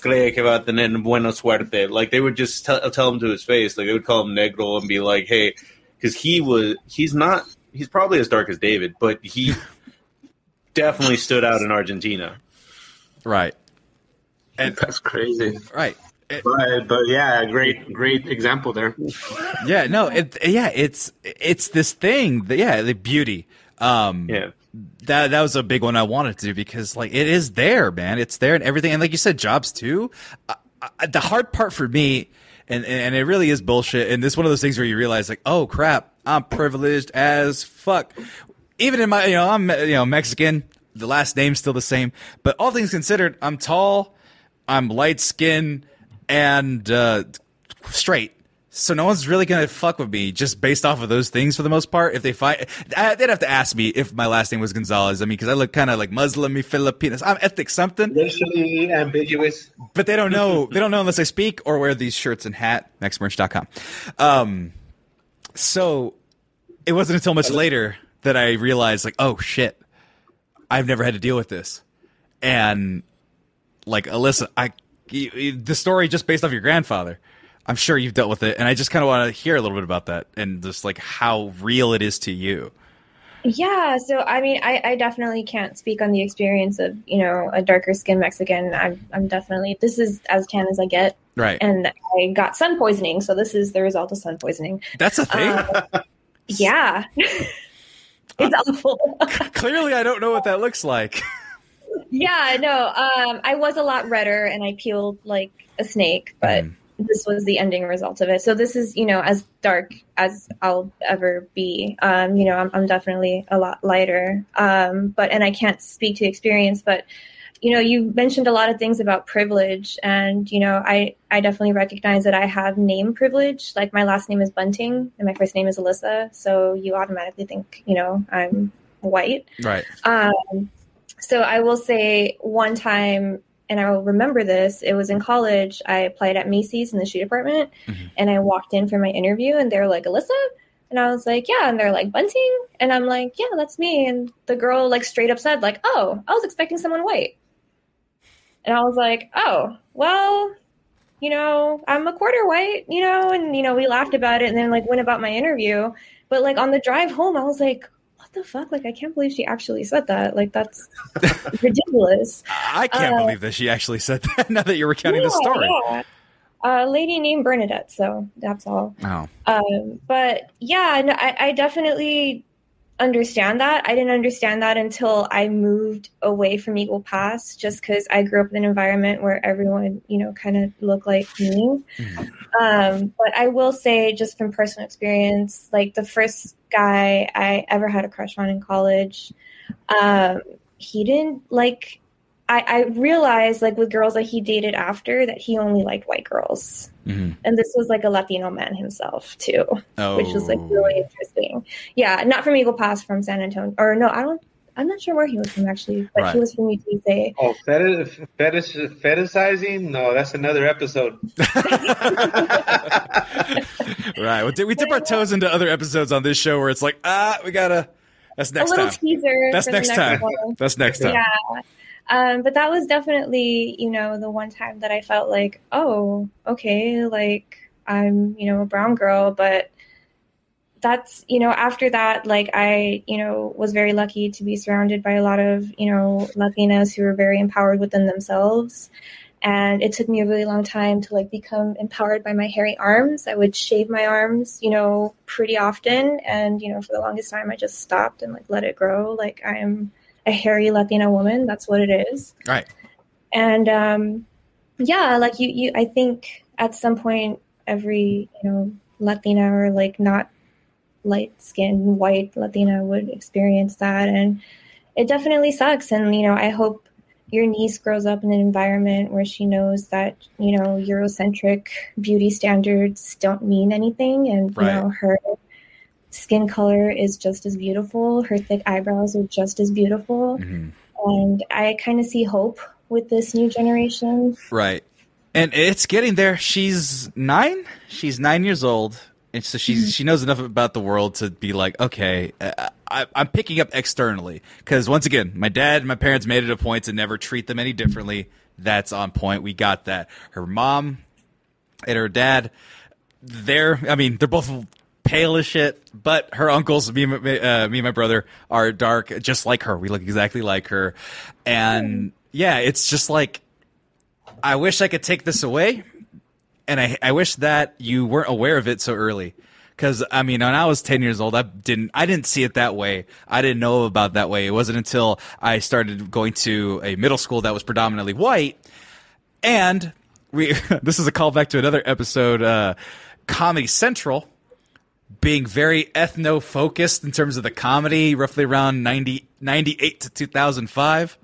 cree que va a tener buena suerte. Like they would just tell, tell him to his face, like they would call him negro and be like, hey, because he was, he's not, he's probably as dark as David, but he definitely stood out in Argentina. Right. And that's crazy. Right. But but yeah, great great example there. Yeah, no, it, yeah, it's it's this thing. That, yeah, the beauty. Um, Yeah. that that was a big one I wanted to do because like it is there, man. It's there and everything, and like you said, jobs too. Uh, uh, the hard part for me, and and it really is bullshit. And this is one of those things where you realize like, oh crap, I'm privileged as fuck. Even in my, you know, I'm you know Mexican. The last name's still the same, but all things considered, I'm tall, I'm light skinned, and uh, straight. So no one's really gonna fuck with me just based off of those things for the most part. If they find, uh, they'd have to ask me if my last name was Gonzalez. I mean, because I look kind of like Muslim, Filipinos. I'm ethnic something, Racially ambiguous. but they don't know. they don't know unless I speak or wear these shirts and hat. MexMerch.com. Um, so it wasn't until much later that I realized, like, oh shit, I've never had to deal with this, and like Alyssa, I you- you- the story just based off your grandfather. I'm sure you've dealt with it, and I just kind of want to hear a little bit about that and just like how real it is to you. Yeah, so I mean, I, I definitely can't speak on the experience of you know a darker skinned Mexican. I'm I'm definitely this is as tan as I get, Right. and I got sun poisoning, so this is the result of sun poisoning. That's a thing. Uh, yeah, it's awful. Clearly, I don't know what that looks like. yeah, no, um, I was a lot redder, and I peeled like a snake, but Mm. this was the ending result of it. So this is you know as dark as I'll ever be. Um, you know, I'm, I'm definitely a lot lighter. Um, but and I can't speak to experience, but you know, you mentioned a lot of things about privilege, and you know, I I definitely recognize that I have name privilege. Like my last name is Bunting, and my first name is Alyssa, so you automatically think you know I'm white. Right. Um, so I will say one time, and I will remember this. It was in college. I applied at Macy's in the shoe department, Mhm. and I walked in for my interview, and they were like, "Alyssa," and I was like, "Yeah," and they're like, "Bunting," and I'm like, "Yeah, that's me." And the girl like straight up said, "Like, oh, I was expecting someone white," and I was like, "Oh, well." You know, I'm a quarter white, you know, and you know, we laughed about it and then like went about my interview. But like on the drive home, I was like, the fuck? Like, I can't believe she actually said that. Like, that's ridiculous. I can't Uh, believe that she actually said that. Now that you're recounting the story. yeah. A lady named Bernadette. So that's all. Oh. Um, but yeah, no, I, I definitely understand that. I didn't understand that until I moved away from Eagle Pass, just because I grew up in an environment where everyone, you know, kind of looked like me. Mhm. Um, but I will say, just from personal experience, like the first guy I ever had a crush on in college, um, he didn't like. I, I realized, like with girls that he dated after, that he only liked white girls Mhm. and this was like a Latino man himself too, Oh. which was like really interesting. Yeah, not from Eagle Pass, from San Antonio, or no, I don't. I'm not sure where he was from actually, but Right. he was from UTSA. Oh, fetish, fetish, fetishizing? No, that's another episode. right. We dip, we dip our toes into other episodes on this show where it's like, ah, we gotta. That's next a little time. teaser. That's for the next time. one. That's next time. Yeah. Um, but that was definitely, you know, the one time that I felt like, oh, okay, like I'm, you know, a brown girl, but that's, you know, after that, like I, you know, was very lucky to be surrounded by a lot of, you know, Latinas who were very empowered within themselves. And it took me a really long time to like become empowered by my hairy arms. I would shave my arms, you know, pretty often. And, you know, for the longest time, I just stopped and like let it grow. Like I am a hairy Latina woman. That's what it is. Right. And um, yeah, like you, you, I think at some point every you know Latina or like not light skinned white Latina would experience that, and it definitely sucks. And you know, I hope your niece grows up in an environment where she knows that you know Eurocentric beauty standards don't mean anything, and you know her skin color is just as beautiful. Her thick eyebrows are just as beautiful Mhm. and I kind of see hope with this new generation. Right. And it's getting there. She's nine. She's nine years old, and so she's she knows enough about the world to be like, okay, uh, I, I'm picking up externally because once again, my dad and my parents made it a point to never treat them any differently. That's on point. We got that. Her mom and her dad, they're I mean they're both pale as shit, but her uncles, me, uh, me and my brother are dark, just like her. We look exactly like her, and yeah, it's just like I wish I could take this away, and I I wish that you weren't aware of it so early. Because I mean, when I was ten years old, I didn't I didn't see it that way. I didn't know about that way. It wasn't until I started going to a middle school that was predominantly white, and we. this is a callback to another episode, uh, Comedy Central, being very ethno focused in terms of the comedy, roughly around 90, 98 to two thousand five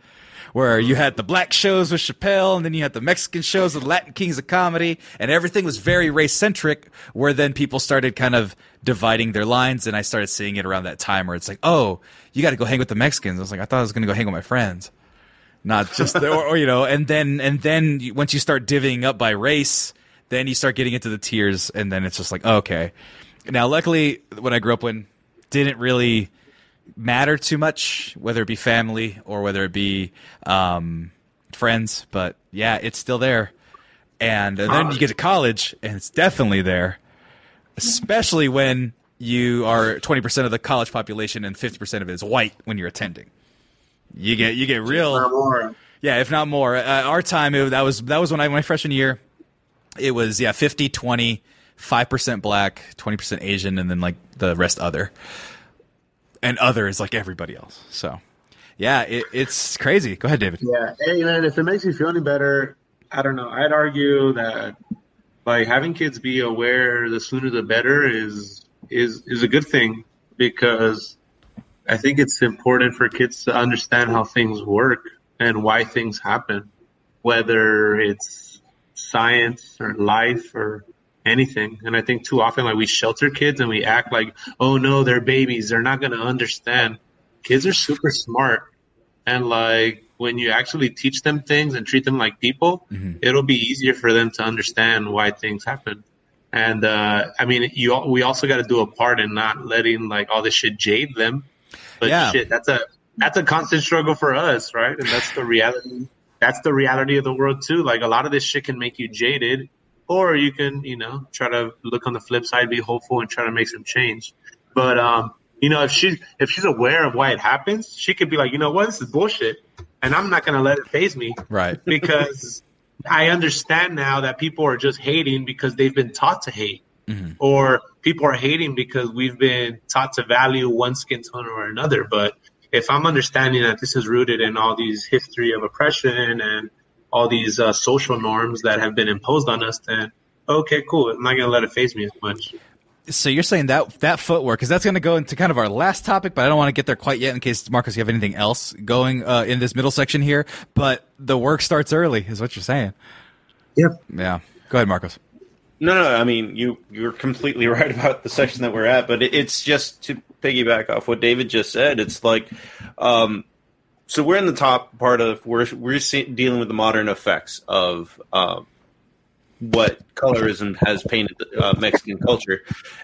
where you had the black shows with Chappelle, and then you had the Mexican shows with Latin Kings of Comedy, and everything was very race centric. Where then people started kind of dividing their lines, and I started seeing it around that time where it's like, oh, you got to go hang with the Mexicans. I was like, I thought I was going to go hang with my friends, not just the, or, or, you know, and then and then once you start divvying up by race, then you start getting into the tiers, and then it's just like, okay. Now, luckily, when I grew up in, didn't really matter too much, whether it be family or whether it be um, friends. But yeah, it's still there. And, and then you get to college, and it's definitely there, especially when you are 20% of the college population and 50% of it is white when you're attending. You get you get real Yeah, if not more. Uh, our time it, that was that was when I my freshman year. It was yeah, 50 20 5% black, 20% Asian and then like the rest other and other is like everybody else. So, yeah, it, it's crazy. Go ahead, David. Yeah, hey man, if it makes you feel any better, I don't know. I'd argue that like having kids be aware, the sooner the better is is is a good thing because I think it's important for kids to understand how things work and why things happen, whether it's science or life or anything. And I think too often, like we shelter kids and we act like, oh no, they're babies. They're not going to understand. Kids are super smart. And like when you actually teach them things and treat them like people, mm-hmm. it'll be easier for them to understand why things happen. And uh, I mean, you we also got to do a part in not letting like all this shit jade them. But yeah. shit, that's a that's a constant struggle for us, right? And that's the reality. That's the reality of the world too. Like a lot of this shit can make you jaded, or you can, you know, try to look on the flip side, be hopeful, and try to make some change. But um, you know, if she's if she's aware of why it happens, she could be like, you know what, this is bullshit, and I'm not gonna let it phase me, right? Because I understand now that people are just hating because they've been taught to hate, mm-hmm. or people are hating because we've been taught to value one skin tone or another. But if I'm understanding that this is rooted in all these history of oppression and all these uh, social norms that have been imposed on us, then okay, cool. I'm not gonna let it phase me as much. So you're saying that that footwork because that's going to go into kind of our last topic, but I don't want to get there quite yet in case Marcos, you have anything else going uh, in this middle section here. But the work starts early, is what you're saying. Yep. Yeah. Go ahead, Marcos. No, no. I mean, you you're completely right about the section that we're at, but it, it's just to piggyback off what David just said. It's like, um, so we're in the top part of we're we're see, dealing with the modern effects of um, what colorism has painted uh, Mexican culture,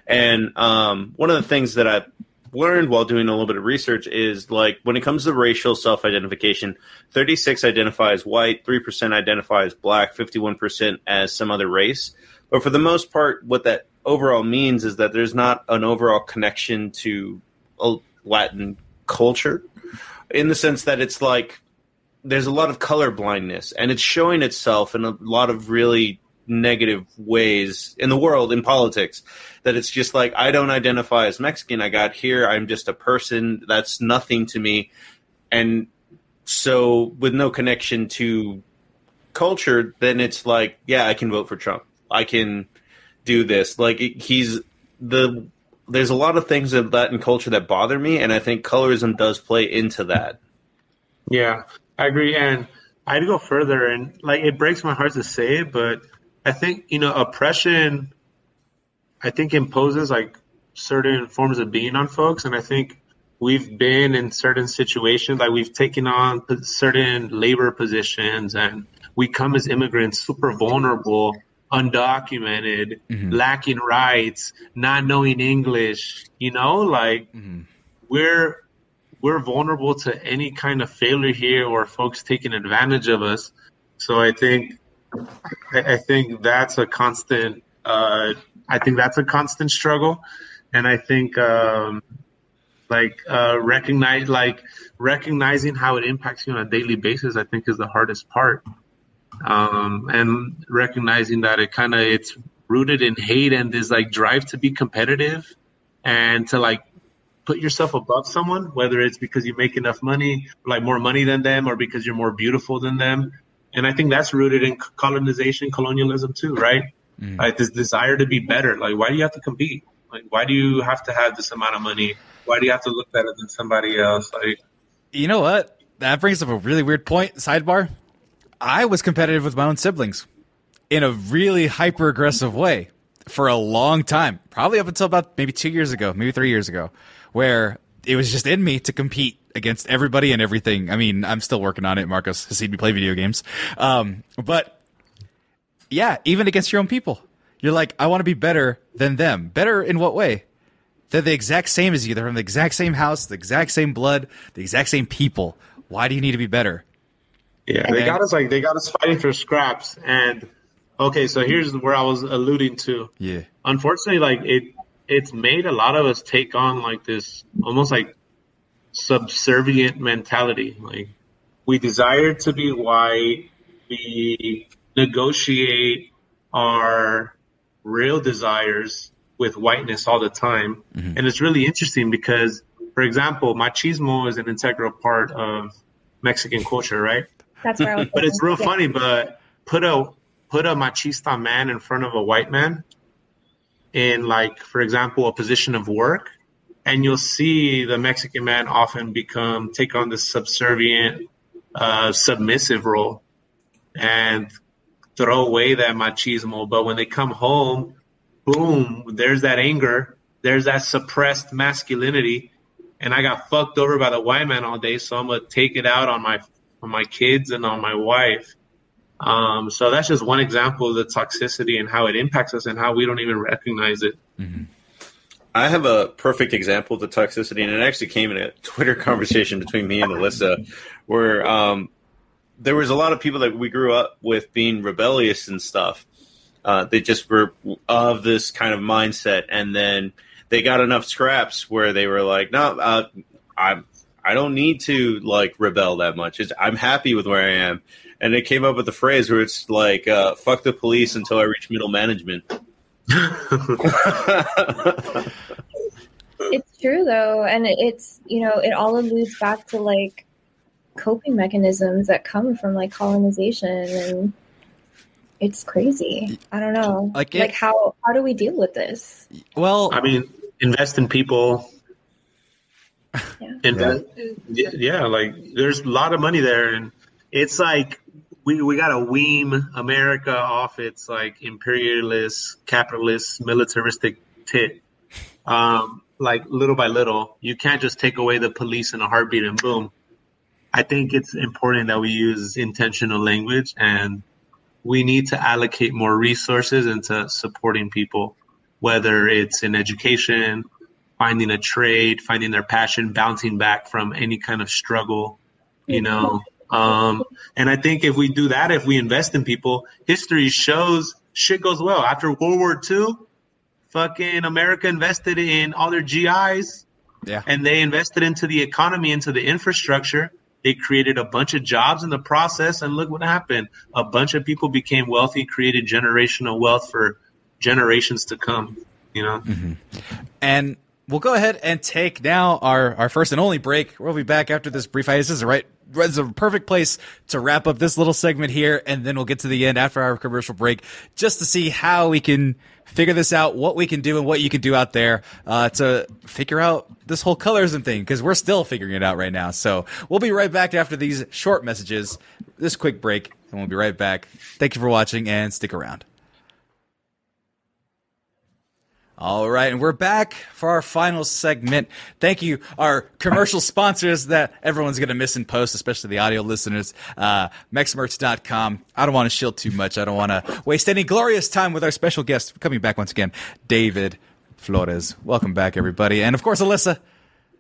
and um, one of the things that I learned while doing a little bit of research is like when it comes to racial self-identification 36 identify as white 3% identify as black 51% as some other race. But for the most part what that overall means is that there's not an overall connection to latin culture in the sense that it's like there's a lot of color blindness and it's showing itself in a lot of really negative ways in the world in politics that it's just like I don't identify as Mexican. I got here I'm just a person. That's nothing to me. And so with no connection to culture then it's like yeah I can vote for Trump. I can do this. Like he's the there's a lot of things in culture that bother me, and I think colorism does play into that. Yeah, I agree, and I'd go further, and like it breaks my heart to say it, but I think you know oppression. I think imposes like certain forms of being on folks, and I think we've been in certain situations, like we've taken on certain labor positions, and we come as immigrants super vulnerable undocumented, mm-hmm. lacking rights, not knowing English, you know, like mm-hmm. we're we're vulnerable to any kind of failure here or folks taking advantage of us. So I think I, I think that's a constant uh, I think that's a constant struggle. And I think um, like uh, recognize like recognizing how it impacts you on a daily basis, I think is the hardest part. Um, and recognizing that it kind of it's rooted in hate and this like drive to be competitive and to like put yourself above someone, whether it's because you make enough money, like more money than them, or because you're more beautiful than them. And I think that's rooted in colonization, colonialism too, right? Mm. Like this desire to be better. Like, why do you have to compete? Like, why do you have to have this amount of money? Why do you have to look better than somebody else? Like, you know what? That brings up a really weird point. Sidebar. I was competitive with my own siblings in a really hyper aggressive way for a long time, probably up until about maybe two years ago, maybe three years ago, where it was just in me to compete against everybody and everything. I mean, I'm still working on it. Marcos has seen me play video games. Um, but yeah, even against your own people, you're like, I want to be better than them. Better in what way? They're the exact same as you. They're from the exact same house, the exact same blood, the exact same people. Why do you need to be better? Yeah, and they got us like they got us fighting for scraps. And okay, so here's where I was alluding to. Yeah. Unfortunately, like it, it's made a lot of us take on like this almost like subservient mentality. Like we desire to be white. We negotiate our real desires with whiteness all the time. Mm-hmm. And it's really interesting because, for example, machismo is an integral part of Mexican culture, right? That's where I was. but it's real yeah. funny. But put a put a machista man in front of a white man in, like, for example, a position of work, and you'll see the Mexican man often become take on this subservient, uh, submissive role, and throw away that machismo. But when they come home, boom, there's that anger, there's that suppressed masculinity, and I got fucked over by the white man all day, so I'm gonna take it out on my on my kids and on my wife. Um, so that's just one example of the toxicity and how it impacts us and how we don't even recognize it. Mm-hmm. I have a perfect example of the toxicity, and it actually came in a Twitter conversation between me and Alyssa, where um, there was a lot of people that we grew up with being rebellious and stuff. Uh, they just were of this kind of mindset, and then they got enough scraps where they were like, "No, uh, I'm I don't need to like rebel that much. It's, I'm happy with where I am. And it came up with the phrase where it's like, uh, "Fuck the police until I reach middle management." it's true though, and it's you know it all alludes back to like coping mechanisms that come from like colonization and it's crazy. I don't know. Like, it, like how how do we deal with this? Well, I mean, invest in people, yeah. And yeah. yeah, like there's a lot of money there, and it's like we we got to wean America off its like imperialist, capitalist, militaristic tit. Um, like little by little, you can't just take away the police in a heartbeat and boom. I think it's important that we use intentional language and we need to allocate more resources into supporting people, whether it's in education, finding a trade, finding their passion, bouncing back from any kind of struggle, you know. Um, and I think if we do that, if we invest in people, history shows shit goes well. After World War II, fucking America invested in all their GIs. Yeah. And they invested into the economy, into the infrastructure. They created a bunch of jobs in the process. And look what happened. A bunch of people became wealthy, created generational wealth for generations to come, you know? Mm-hmm. And we'll go ahead and take now our, our first and only break. We'll be back after this brief hiatus. This is right. This is a perfect place to wrap up this little segment here, and then we'll get to the end after our commercial break, just to see how we can figure this out, what we can do, and what you can do out there uh, to figure out this whole colorism thing, because we're still figuring it out right now. So we'll be right back after these short messages, this quick break, and we'll be right back. Thank you for watching, and stick around. All right, and we're back for our final segment. Thank you, our commercial sponsors that everyone's going to miss in post, especially the audio listeners. Uh, MexMerch.com. I don't want to shield too much. I don't want to waste any glorious time with our special guest coming back once again, David Flores. Welcome back, everybody. And of course, Alyssa,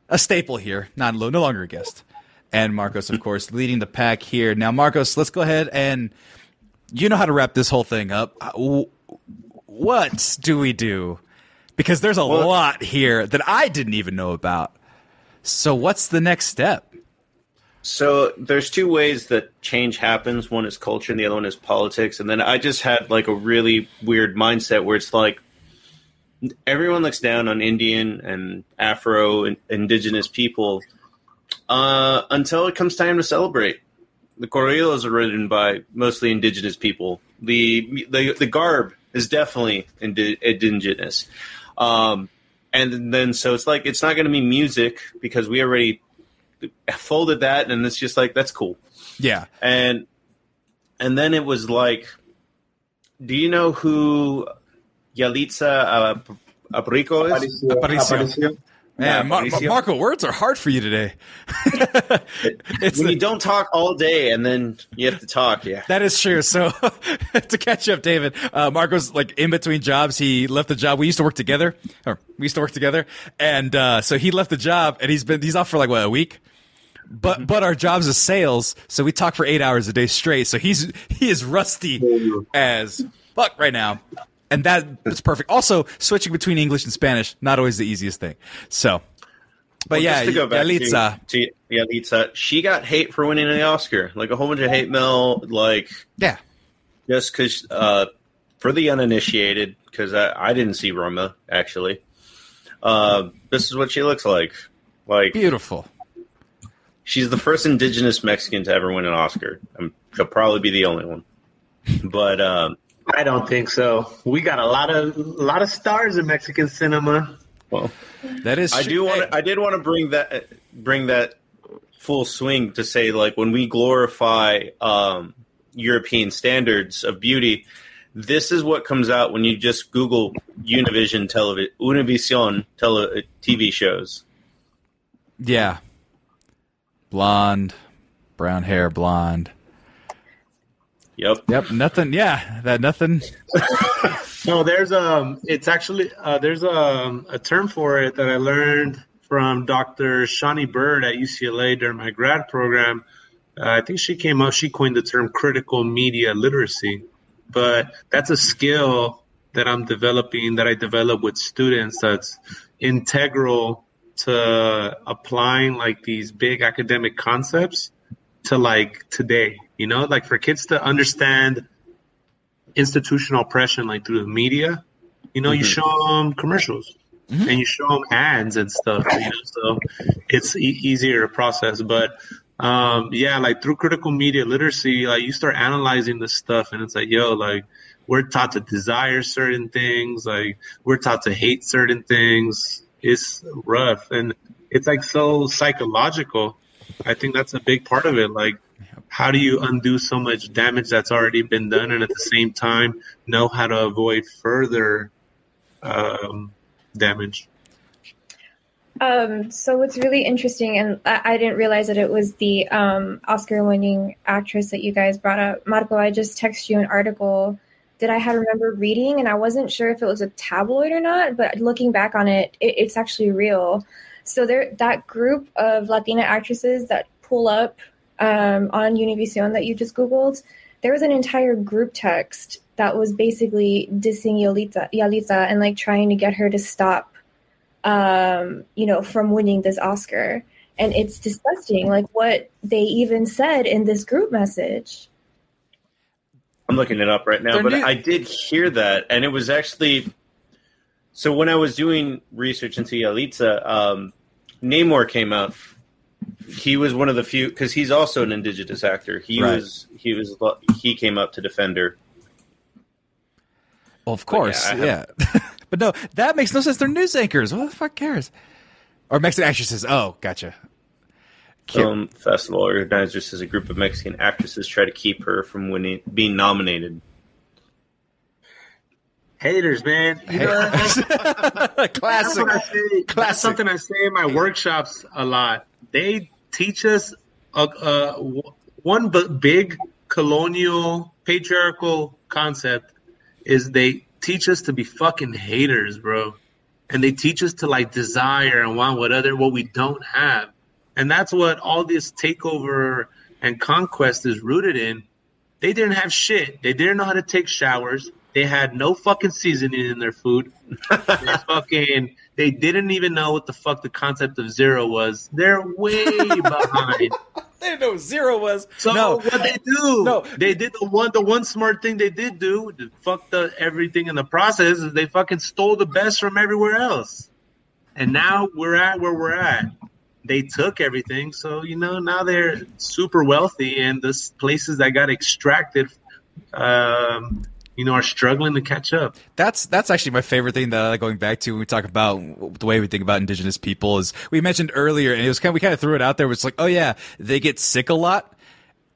a staple here, not no longer a guest. And Marcos, of course, leading the pack here. Now, Marcos, let's go ahead and you know how to wrap this whole thing up. Uh, what do we do? Because there's a well, lot here that I didn't even know about. So what's the next step? So there's two ways that change happens. One is culture, and the other one is politics. And then I just had like a really weird mindset where it's like everyone looks down on Indian and Afro and indigenous people uh, until it comes time to celebrate. The corridos are written by mostly indigenous people. The the, the garb is definitely indi- indigenous. Um, and then so it's like it's not going to be music because we already folded that, and it's just like that's cool. Yeah, and and then it was like, do you know who Yalitza uh, Aparicio is? Aparicio. Man, Mar- Marco, words are hard for you today. it's when the, you don't talk all day and then you have to talk, yeah. That is true. So to catch up, David, uh, Marco's like in between jobs. He left the job. We used to work together, or we used to work together, and uh, so he left the job, and he's been he's off for like what a week. But mm-hmm. but our jobs is sales, so we talk for eight hours a day straight. So he's he is rusty as fuck right now and that is perfect. Also, switching between English and Spanish not always the easiest thing. So, but well, yeah, to go back Yalitza, to, to Yalitza, she got hate for winning the Oscar, like a whole bunch of hate mail, like yeah, just because uh, for the uninitiated, because I, I, didn't see Roma actually. Uh, this is what she looks like, like beautiful. She's the first indigenous Mexican to ever win an Oscar. I'm, she'll probably be the only one, but. Um, I don't think so. We got a lot of a lot of stars in Mexican cinema. Well, that is. I do want. I did want to bring that bring that full swing to say like when we glorify um, European standards of beauty, this is what comes out when you just Google Univision television, Univision tele- TV shows. Yeah, blonde, brown hair, blonde. Yep. Yep. Nothing. Yeah. That nothing. no, there's um. It's actually uh, there's a um, a term for it that I learned from Dr. Shawnee Bird at UCLA during my grad program. Uh, I think she came up. She coined the term critical media literacy, but that's a skill that I'm developing that I develop with students. That's integral to applying like these big academic concepts to like today you know, like for kids to understand institutional oppression, like through the media, you know, mm-hmm. you show them commercials mm-hmm. and you show them ads and stuff, you know, so it's e- easier to process. But um, yeah, like through critical media literacy, like you start analyzing this stuff and it's like, yo, like we're taught to desire certain things, like we're taught to hate certain things. It's rough and it's like so psychological. I think that's a big part of it. Like how do you undo so much damage that's already been done and at the same time know how to avoid further um, damage? Um, so what's really interesting, and I, I, didn't realize that it was the um, Oscar-winning actress that you guys brought up, Marco. I just texted you an article that I had remember reading, and I wasn't sure if it was a tabloid or not. But looking back on it, it it's actually real. So there, that group of Latina actresses that pull up um, on Univision that you just Googled, there was an entire group text that was basically dissing Yalitza, Yalitza and like trying to get her to stop, um, you know, from winning this Oscar. And it's disgusting, like what they even said in this group message. I'm looking it up right now, but I did hear that, and it was actually. So when I was doing research into Yalitza, um, Namor came out he was one of the few because he's also an indigenous actor. He right. was he was he came up to defend her. Well, of course, but yeah. yeah. but no, that makes no sense. They're news anchors. What the fuck cares? Or Mexican actresses. Oh, gotcha. Film festival organizers says a group of Mexican actresses try to keep her from winning, being nominated. Haters, man. You know, Classic. That's, Classic. That's something I say in my workshops a lot they teach us a, a, one big colonial patriarchal concept is they teach us to be fucking haters, bro. And they teach us to like desire and want what other what we don't have. And that's what all this takeover and conquest is rooted in. They didn't have shit. They didn't know how to take showers. They had no fucking seasoning in their food. they fucking they didn't even know what the fuck the concept of zero was. They're way behind. they didn't know what zero was. So no, what they do? No. they did the one the one smart thing they did do to fuck the everything in the process is they fucking stole the best from everywhere else, and now we're at where we're at. They took everything, so you know now they're super wealthy, and the places that got extracted, um, you know, are struggling to catch up. That's that's actually my favorite thing that I like going back to when we talk about the way we think about indigenous people is we mentioned earlier and it was kind of, we kind of threw it out there. It's like, oh yeah, they get sick a lot.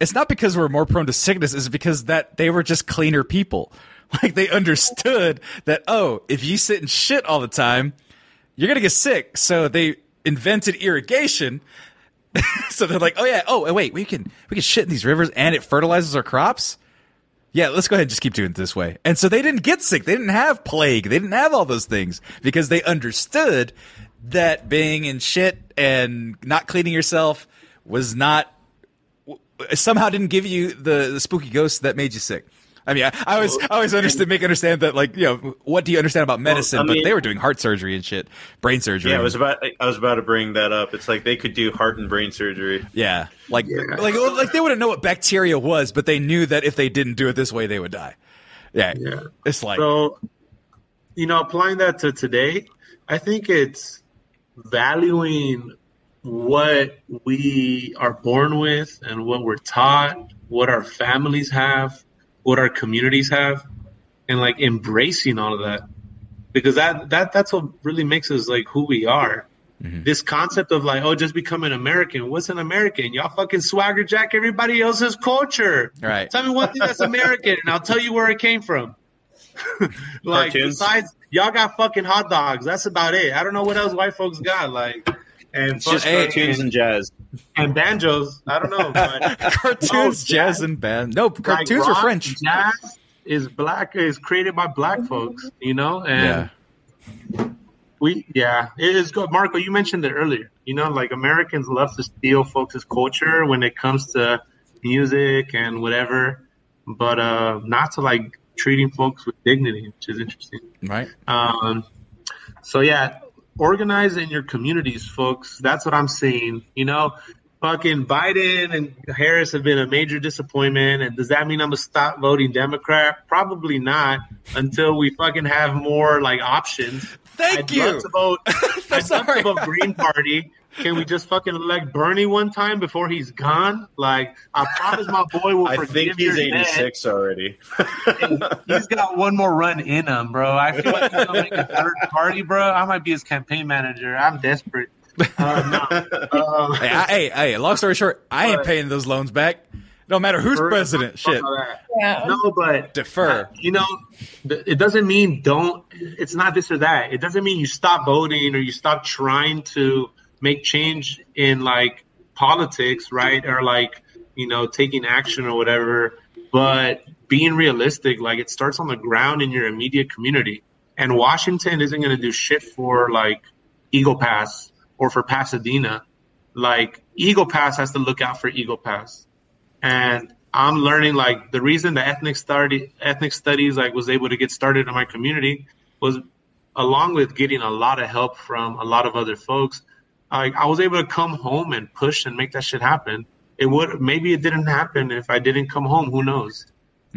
It's not because we're more prone to sickness. It's because that they were just cleaner people. Like they understood that oh, if you sit and shit all the time, you're gonna get sick. So they invented irrigation. so they're like, oh yeah, oh wait, we can we can shit in these rivers and it fertilizes our crops yeah, let's go ahead and just keep doing it this way. And so they didn't get sick. They didn't have plague. They didn't have all those things because they understood that being in shit and not cleaning yourself was not somehow didn't give you the, the spooky ghost that made you sick. I mean, I, I always, I always understood, make understand that, like, you know, what do you understand about medicine? I but mean- they were doing heart surgery and shit, brain surgery. Yeah, I was about I was about to bring that up. It's like they could do heart and brain surgery. Yeah, like like like they wouldn't know what bacteria was, but they knew that if they didn't do it this way, they would die. Yeah, Yeah. it's like So, you know, applying that to today, I think it's valuing what we are born with and what we're taught, what our families have, what our communities have, and like embracing all of that. Because that that that's what really makes us like who we are. Mm-hmm. This concept of like, oh, just become an American. What's an American? Y'all fucking swagger jack everybody else's culture. Right. Tell me one thing that's American, and I'll tell you where it came from. like Cartoons. besides, y'all got fucking hot dogs. That's about it. I don't know what else white folks got. Like, and It's just cartoons and jazz. and banjos. I don't know. But cartoons, Oh, jazz, jazz. and band. No, like, cartoons are French. Jazz is black. Is created by black folks. You know, and Yeah, we yeah, it is good. Marco, you mentioned it earlier. You know, like Americans love to steal folks' culture when it comes to music and whatever, but uh, not to like treating folks with dignity, which is interesting. right. Um, so yeah, organize in your communities, folks. That's what I'm seeing. You know, fucking Biden and Harris have been a major disappointment. And does that mean I'm gonna stop voting Democrat? Probably not until we fucking have more like options. Thank I'd you. Love to vote, I'd love to vote Green Party. Can we just fucking elect Bernie one time before he's gone? Like, I promise my boy will I forgive think he's your debt. 86 already. He's got one more run in him, bro. I feel like he's gonna make a third party, bro. I might be his campaign manager. I'm desperate. Uh, no. Uh, Hey, I, hey, hey, long story short, I ain't paying those loans back. No matter who's president. Shit. Yeah. No, but Defer. You know, th- it doesn't mean don't. It's not this or that. It doesn't mean you stop voting or you stop trying to make change in like politics, right? Or like you know taking action or whatever. But being realistic, like it starts on the ground in your immediate community. And Washington isn't going to do shit for like Eagle Pass or for Pasadena. Like Eagle Pass has to look out for Eagle Pass and I'm learning like the reason the ethnic study ethnic studies like was able to get started in my community was along with getting a lot of help from a lot of other folks. Like I was able to come home and push and make that shit happen. It would maybe it didn't happen if I didn't come home. Who knows?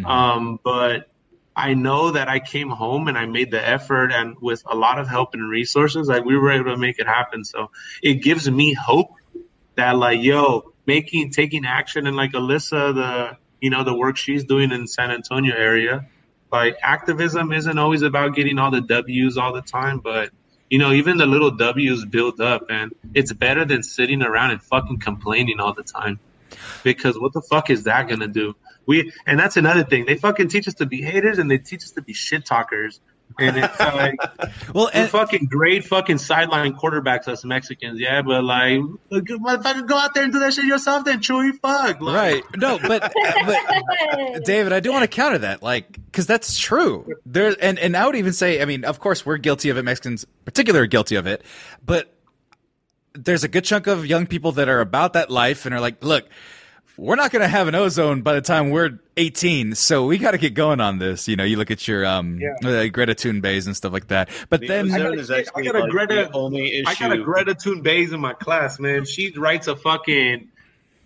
Um, but I know that I came home and I made the effort, and with a lot of help and resources, like we were able to make it happen. So it gives me hope that like yo making taking action and like alyssa the you know the work she's doing in san antonio area like activism isn't always about getting all the w's all the time but you know even the little w's build up and it's better than sitting around and fucking complaining all the time. Because what the fuck is that gonna do? We and that's another thing. They fucking teach us to be haters and they teach us to be shit talkers and it's like Well, we're and fucking great fucking sideline quarterbacks, us Mexicans, yeah, but like, motherfucker, go out there and do that shit yourself, then chewy fuck. Like, right. No, but, but David, I do want to counter that, like, because that's true. There, and and I would even say, I mean, of course, we're guilty of it. Mexicans, particularly, guilty of it. But there's a good chunk of young people that are about that life and are like, look, we're not going to have an ozone by the time we're 18, so we got to get going on this. You know, you look at your um uh, Greta Thunbergs and stuff like that. But The then, ozone is I got a like Greta- the only issue. I got a Greta Thunberg in my class, man. She writes a fucking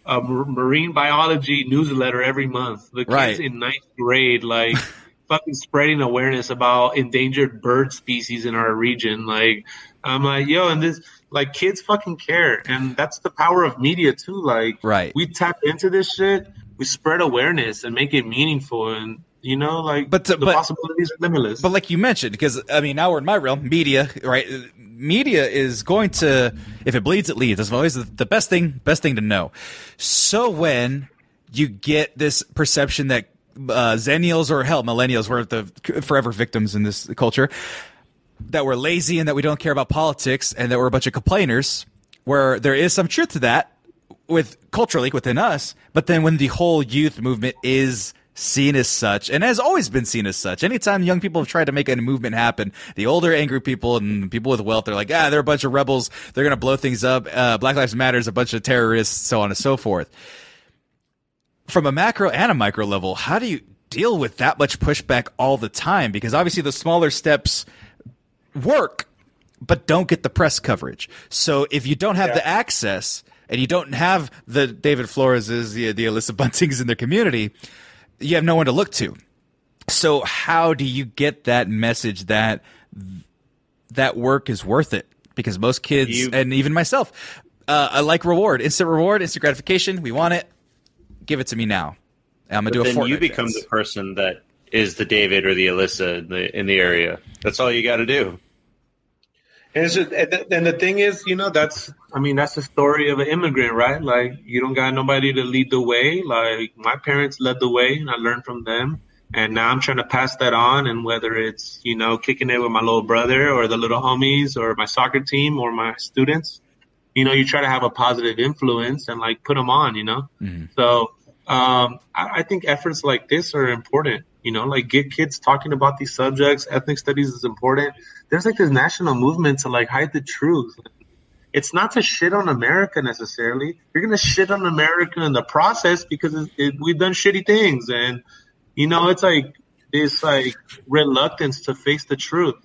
a marine biology newsletter every month. The kids Right. in ninth grade, like fucking spreading awareness about endangered bird species in our region. Like, I'm like, yo, and this, like, kids fucking care, and that's the power of media too. Like, Right. we tap into this shit, we spread awareness and make it meaningful, and you know, like, But, uh, the but- possibilities are limitless. But like you mentioned, because I mean, now we're in my realm, media, right? Media is going to, if it bleeds, it leads. That's always the, the best thing, best thing to know. So when you get this perception that uh, Zennials or hell, millennials were the forever victims in this culture, that we're lazy and that we don't care about politics and that we're a bunch of complainers, where there is some truth to that with culturally within us, but then when the whole youth movement is seen as such and has always been seen as such. Anytime young people have tried to make a movement happen, the older angry people and people with wealth, they're like, ah, they're a bunch of rebels. They're going to blow things up. Uh, Black Lives Matter is a bunch of terrorists, so on and so forth. From a macro and a micro level, how do you deal with that much pushback all the time? Because obviously the smaller steps work, but don't get the press coverage. So if you don't have the access and you don't have the David Flores's, the, the Alyssa Buntings in their community, you have no one to look to. So how do you get that message that that work is worth it? Because most kids You- and even myself, uh, I like reward, instant reward, instant gratification. We want it. Give it to me now. I'm gonna do a then you become dance. the person that is the David or the Alyssa in the in the area. That's all you got to do. And, it's just, and, the, thing is, you know, that's, I mean, that's the story of an immigrant, right? Like, you don't got nobody to lead the way. Like, my parents led the way, and I learned from them. And now I'm trying to pass that on. And whether it's, you know, kicking it with my little brother or the little homies or my soccer team or my students, you know, you try to have a positive influence and like put them on, you know? So, um, I, I think efforts like this are important. You know, like get kids talking about these subjects. Ethnic studies is important. There's like this national movement to like hide the truth. It's not to shit on America necessarily. You're gonna shit on America in the process because it, we've done shitty things, and you know, it's like this like reluctance to face the truth,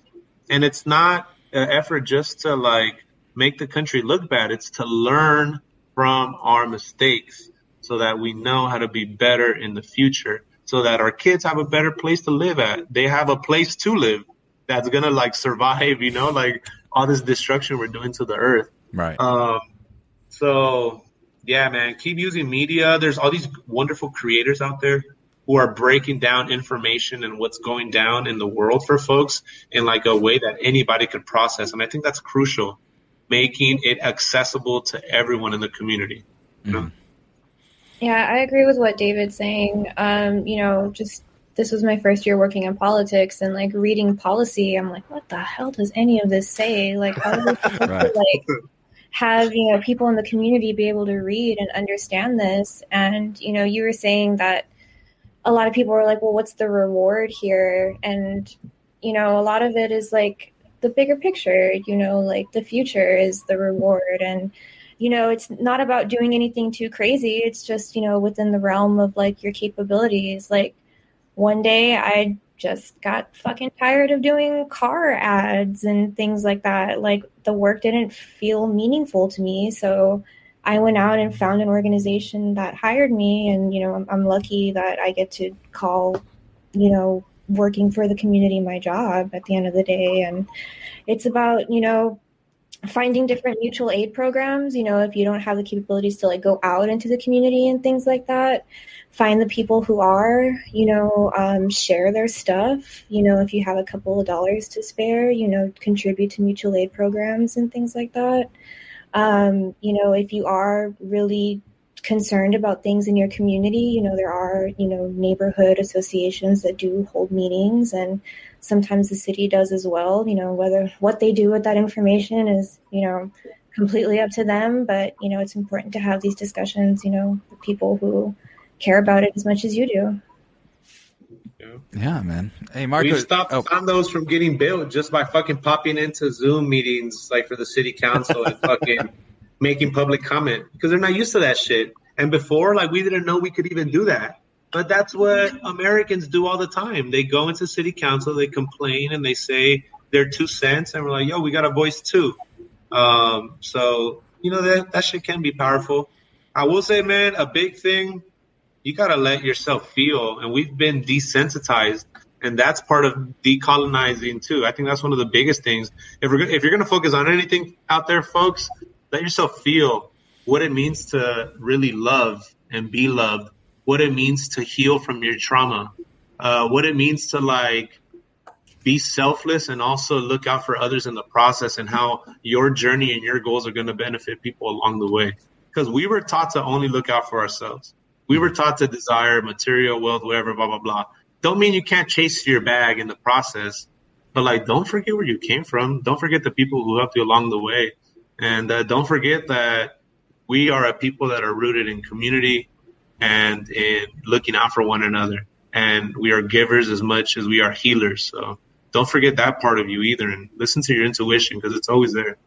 and it's not an effort just to like make the country look bad. It's to learn from our mistakes so that we know how to be better in the future so that our kids have a better place to live at they have a place to live that's gonna like survive you know like all this destruction we're doing to the earth right. um so yeah man keep using media there's all these wonderful creators out there who are breaking down information and what's going down in the world for folks in like a way that anybody could process and i think that's crucial making it accessible to everyone in the community you know? Yeah, I agree with what David's saying. Um, you know, just this was my first year working in politics and like reading policy. I'm like, what the hell does any of this say? Like, how are we supposed Right. to like have you know people in the community be able to read and understand this? And you know, you were saying that a lot of people were like, well, what's the reward here? And you know, a lot of it is like the bigger picture. You know, like the future is the reward and you know it's not about doing anything too crazy. It's just you know within the realm of like your capabilities. Like one day i just got fucking tired of doing car ads and things like that. Like the work didn't feel meaningful to me. So i went out and found an organization that hired me. And you know i'm, I'm lucky that i get to call you know working for the community my job at the end of the day. And it's about you know finding different mutual aid programs you know if you don't have the capabilities to like go out into the community and things like that find the people who are you know um, share their stuff you know if you have a couple of dollars to spare you know contribute to mutual aid programs and things like that. Um, you know if you are really concerned about things in your community you know there are you know neighborhood associations that do hold meetings and sometimes the city does as well you know whether what they do with that information is you know completely up to them but you know it's important to have these discussions you know with people who care about it as much as you do yeah, man. Hey, Marco. We've stopped oh, condos from getting built just by fucking popping into Zoom meetings, like for the city council and fucking making public comment because they're not used to that shit. And before, like, we didn't know we could even do that. But that's what Americans do all the time. They go into city council, they complain, and they say their two cents, and we're like, yo, we got a voice too. Um, so, you know, that, that shit can be powerful. I will say, man, a big thing, you got to let yourself feel. And we've been desensitized. And that's part of decolonizing too. I think that's one of the biggest things. If we're if you're going to focus on anything out there, folks, let yourself feel what it means to really love and be loved, what it means to heal from your trauma, uh, what it means to like be selfless and also look out for others in the process and how your journey and your goals are going to benefit people along the way. Because we were taught to only look out for ourselves. We were taught to desire material wealth, whatever, blah, blah, blah. Don't mean you can't chase your bag in the process, but like, don't forget where you came from. Don't forget the people who helped you along the way. And uh, don't forget that we are a people that are rooted in community and in looking out for one another. And we are givers as much as we are healers. So don't forget that part of you either, and listen to your intuition because it's always there.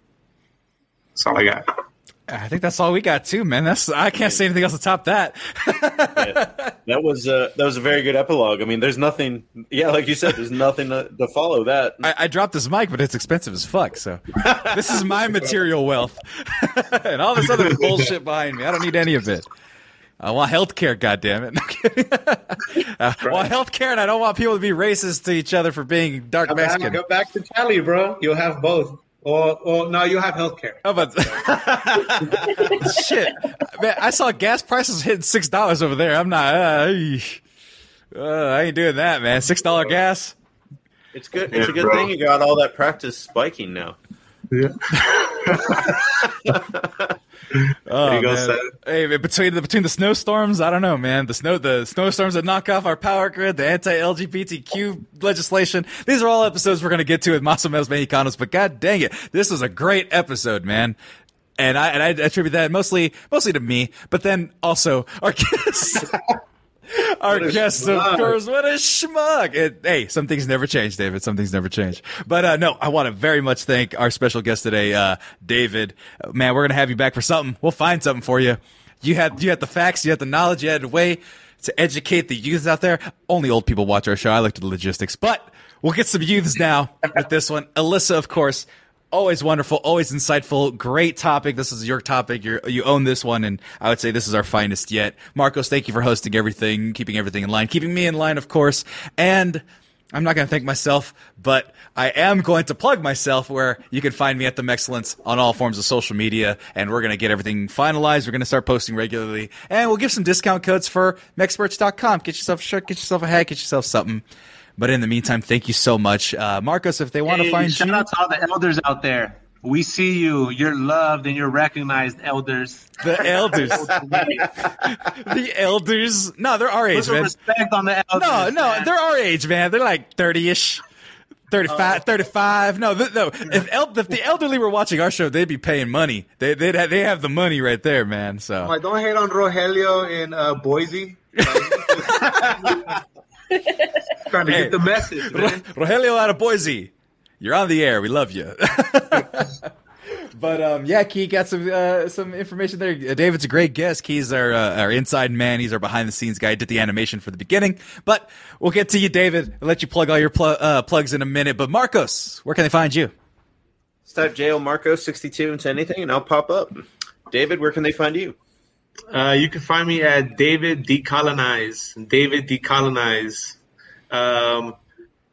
That's all I got. I think that's all we got too, man. That's I can't say anything else to top that. yeah, that was uh, that was a very good epilogue. I mean, there's nothing. Yeah, like you said, there's nothing to, to follow that. I, I, dropped this mic, but it's expensive as fuck. So this is my material wealth, and all this other bullshit behind me. I don't need any of it. I want health care, goddammit. uh, I want health care, and I don't want people to be racist to each other for being dark go Mexican. Back, go back to Cali, bro. You'll have both. Or, or no, you have health care. How about shit? Man, I saw gas prices hitting six dollars over there. I'm not. Uh, uh, I ain't doing that, man. Six dollar gas. It's good. It's yeah, a good bro. thing you got all that practice spiking now. Yeah. oh, man. Hey, between the between the snowstorms, I don't know, man. The snow the snowstorms that knock off our power grid, the anti-LGBTQ legislation. These are all episodes we're going to get to with Mas O Menos Mexicanos. But god dang it, this was a great episode, man. And I and I attribute that mostly mostly to me, but then also our guests. Our guest, of course, what a schmuck. It, hey, some things never change, David. Some things never change. But uh, no, I want to very much thank our special guest today, uh, David. Uh, man, we're gonna have you back for something. We'll find something for you. You had you had the facts, you had the knowledge, you had a way to educate the youths out there. Only old people watch our show. I looked at the logistics, but we'll get some youths now with this one. Alyssa, of course, always wonderful, always insightful. Great topic. This is your topic. you you own this one, and I would say this is our finest yet. Marcos, thank you for hosting everything, keeping everything in line, keeping me in line, of course. And I'm not going to thank myself, but I am going to plug myself where you can find me at the Mexcellence on all forms of social media. And we're going to get everything finalized. We're going to start posting regularly and we'll give some discount codes for mexmerch.com. Get yourself a shirt, get yourself a hat, get yourself something. But in the meantime, thank you so much, uh, Marcos. If they want hey, to find shout you, out to all the elders out there. We see you. You're loved and you're recognized, elders. The elders. the elders. No, they're our age, Put man. Respect on the elders. No, no, man. they're our age, man. They're like thirty-ish. 35, 35. No, th- no. If, el- if the elderly were watching our show, they'd be paying money. They they they have the money right there, man. So oh, don't hate on Rogelio in uh, Boise. Trying to hey, get the message, man. Rogelio out of Boise, you're on the air. We love you. but um, yeah, Key got some uh, some information there. Uh, David's a great guest. Key's our uh, our inside man. He's our behind the scenes guy. Did the animation for the beginning, but we'll get to you, David. I'll let you plug all your pl- uh, plugs in a minute. But Marcos, where can they find you? Just type JL Marcos sixty two into anything, and I'll pop up. David, where can they find you? Uh, you can find me at David Decolonize. David Decolonize. Um,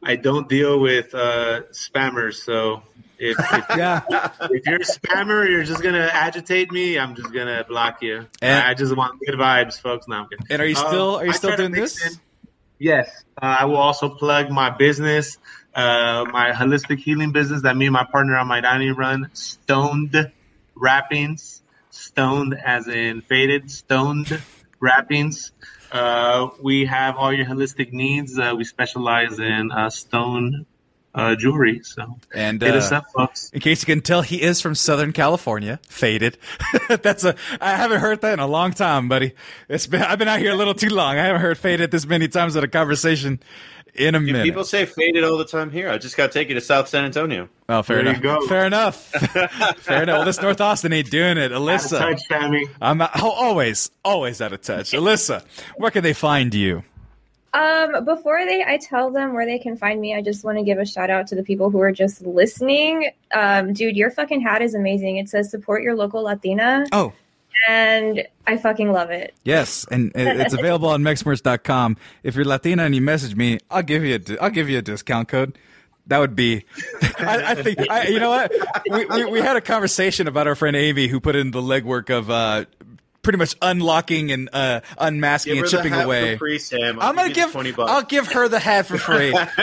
I don't deal with uh, spammers, so if if, yeah. if you're a spammer, you're just gonna agitate me. I'm just gonna block you. And, I just want good vibes, folks. Now, and are you still um, are you still doing this? In, yes, uh, I will also plug my business, uh, my holistic healing business that me and my partner on my dining run, Stoned Wrappings stoned as in faded, stoned wrappings. Uh, we have all your holistic needs. Uh, we specialize in uh, stone uh, jewelry. So and hit us uh, up, folks. In case you can tell, he is from Southern California. Faded. That's a. I haven't heard that in a long time, buddy. It's been. I've been out here a little too long. I haven't heard faded this many times in a conversation in a minute. People say faded all the time here. I just got to take you to South San Antonio. Oh, fair there enough. Fair enough. fair enough. Well, this North Austin ain't doing it. Alyssa. Out of touch, Sammy. I'm oh, always, always out of touch. Alyssa, where can they find you? Um, before they, I tell them where they can find me. I just want to give a shout out to the people who are just listening. Um, dude, your fucking hat is amazing. It says support your local Latina. Oh, and I fucking love it. Yes, and it's available on mexmerch.com. If you're Latina and you message me, I'll give you a I'll give you a discount code. That would be, I, I think, I, you know what? We, we, we, had a conversation about our friend Amy who put in the legwork of uh, pretty much unlocking and uh, unmasking and chipping away. Free, Sam. I'm gonna give. Twenty bucks. I'll give her the hat for free.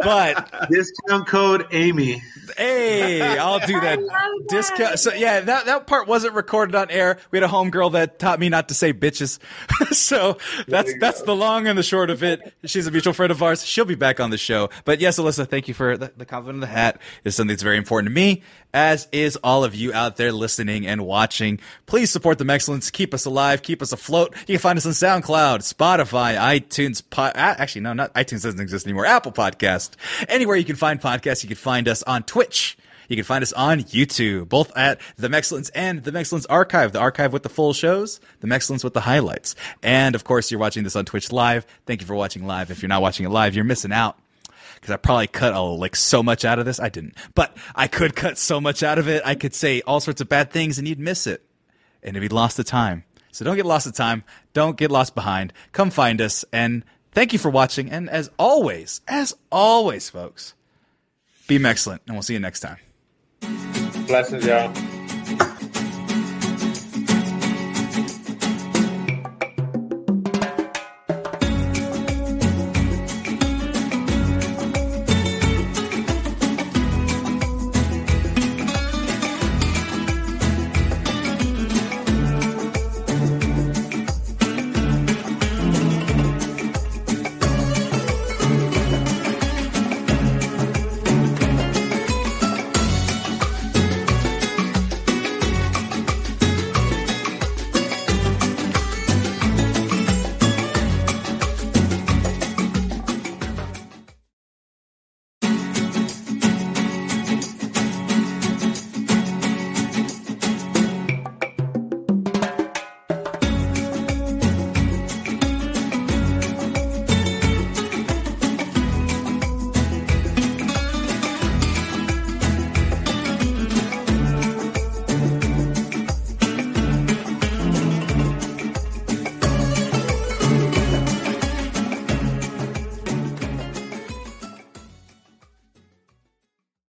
but discount code Amy. Hey, I'll do that. that. Discount. So yeah, that that part wasn't recorded on air. We had a homegirl that taught me not to say bitches. so that's that's go. the long and the short of it. She's a mutual friend of ours. She'll be back on the show. But yes, Alyssa, thank you for the, the compliment of the hat. Is something that's very important to me, as is all of you out there listening and watching. Please support the Mexcellence keep us alive, keep us afloat. You can find us on SoundCloud, Spotify, iTunes. Po- actually, no, not iTunes doesn't exist anymore. Apple Podcast. Anywhere you can find podcasts, you can find us on Twitch. You can find us on YouTube, both at The Mexcellence and The Mexcellence Archive, the archive with the full shows, The Mexcellence with the highlights. And of course, you're watching this on Twitch live. Thank you for watching live. If you're not watching it live, you're missing out because I probably cut a, like so much out of this. I didn't, but I could cut so much out of it. I could say all sorts of bad things and you'd miss it and if you lost the time. So don't get lost the time. Don't get lost behind. Come find us. And thank you for watching. And as always, as always, folks, be excellent. And we'll see you next time. Blessings, y'all.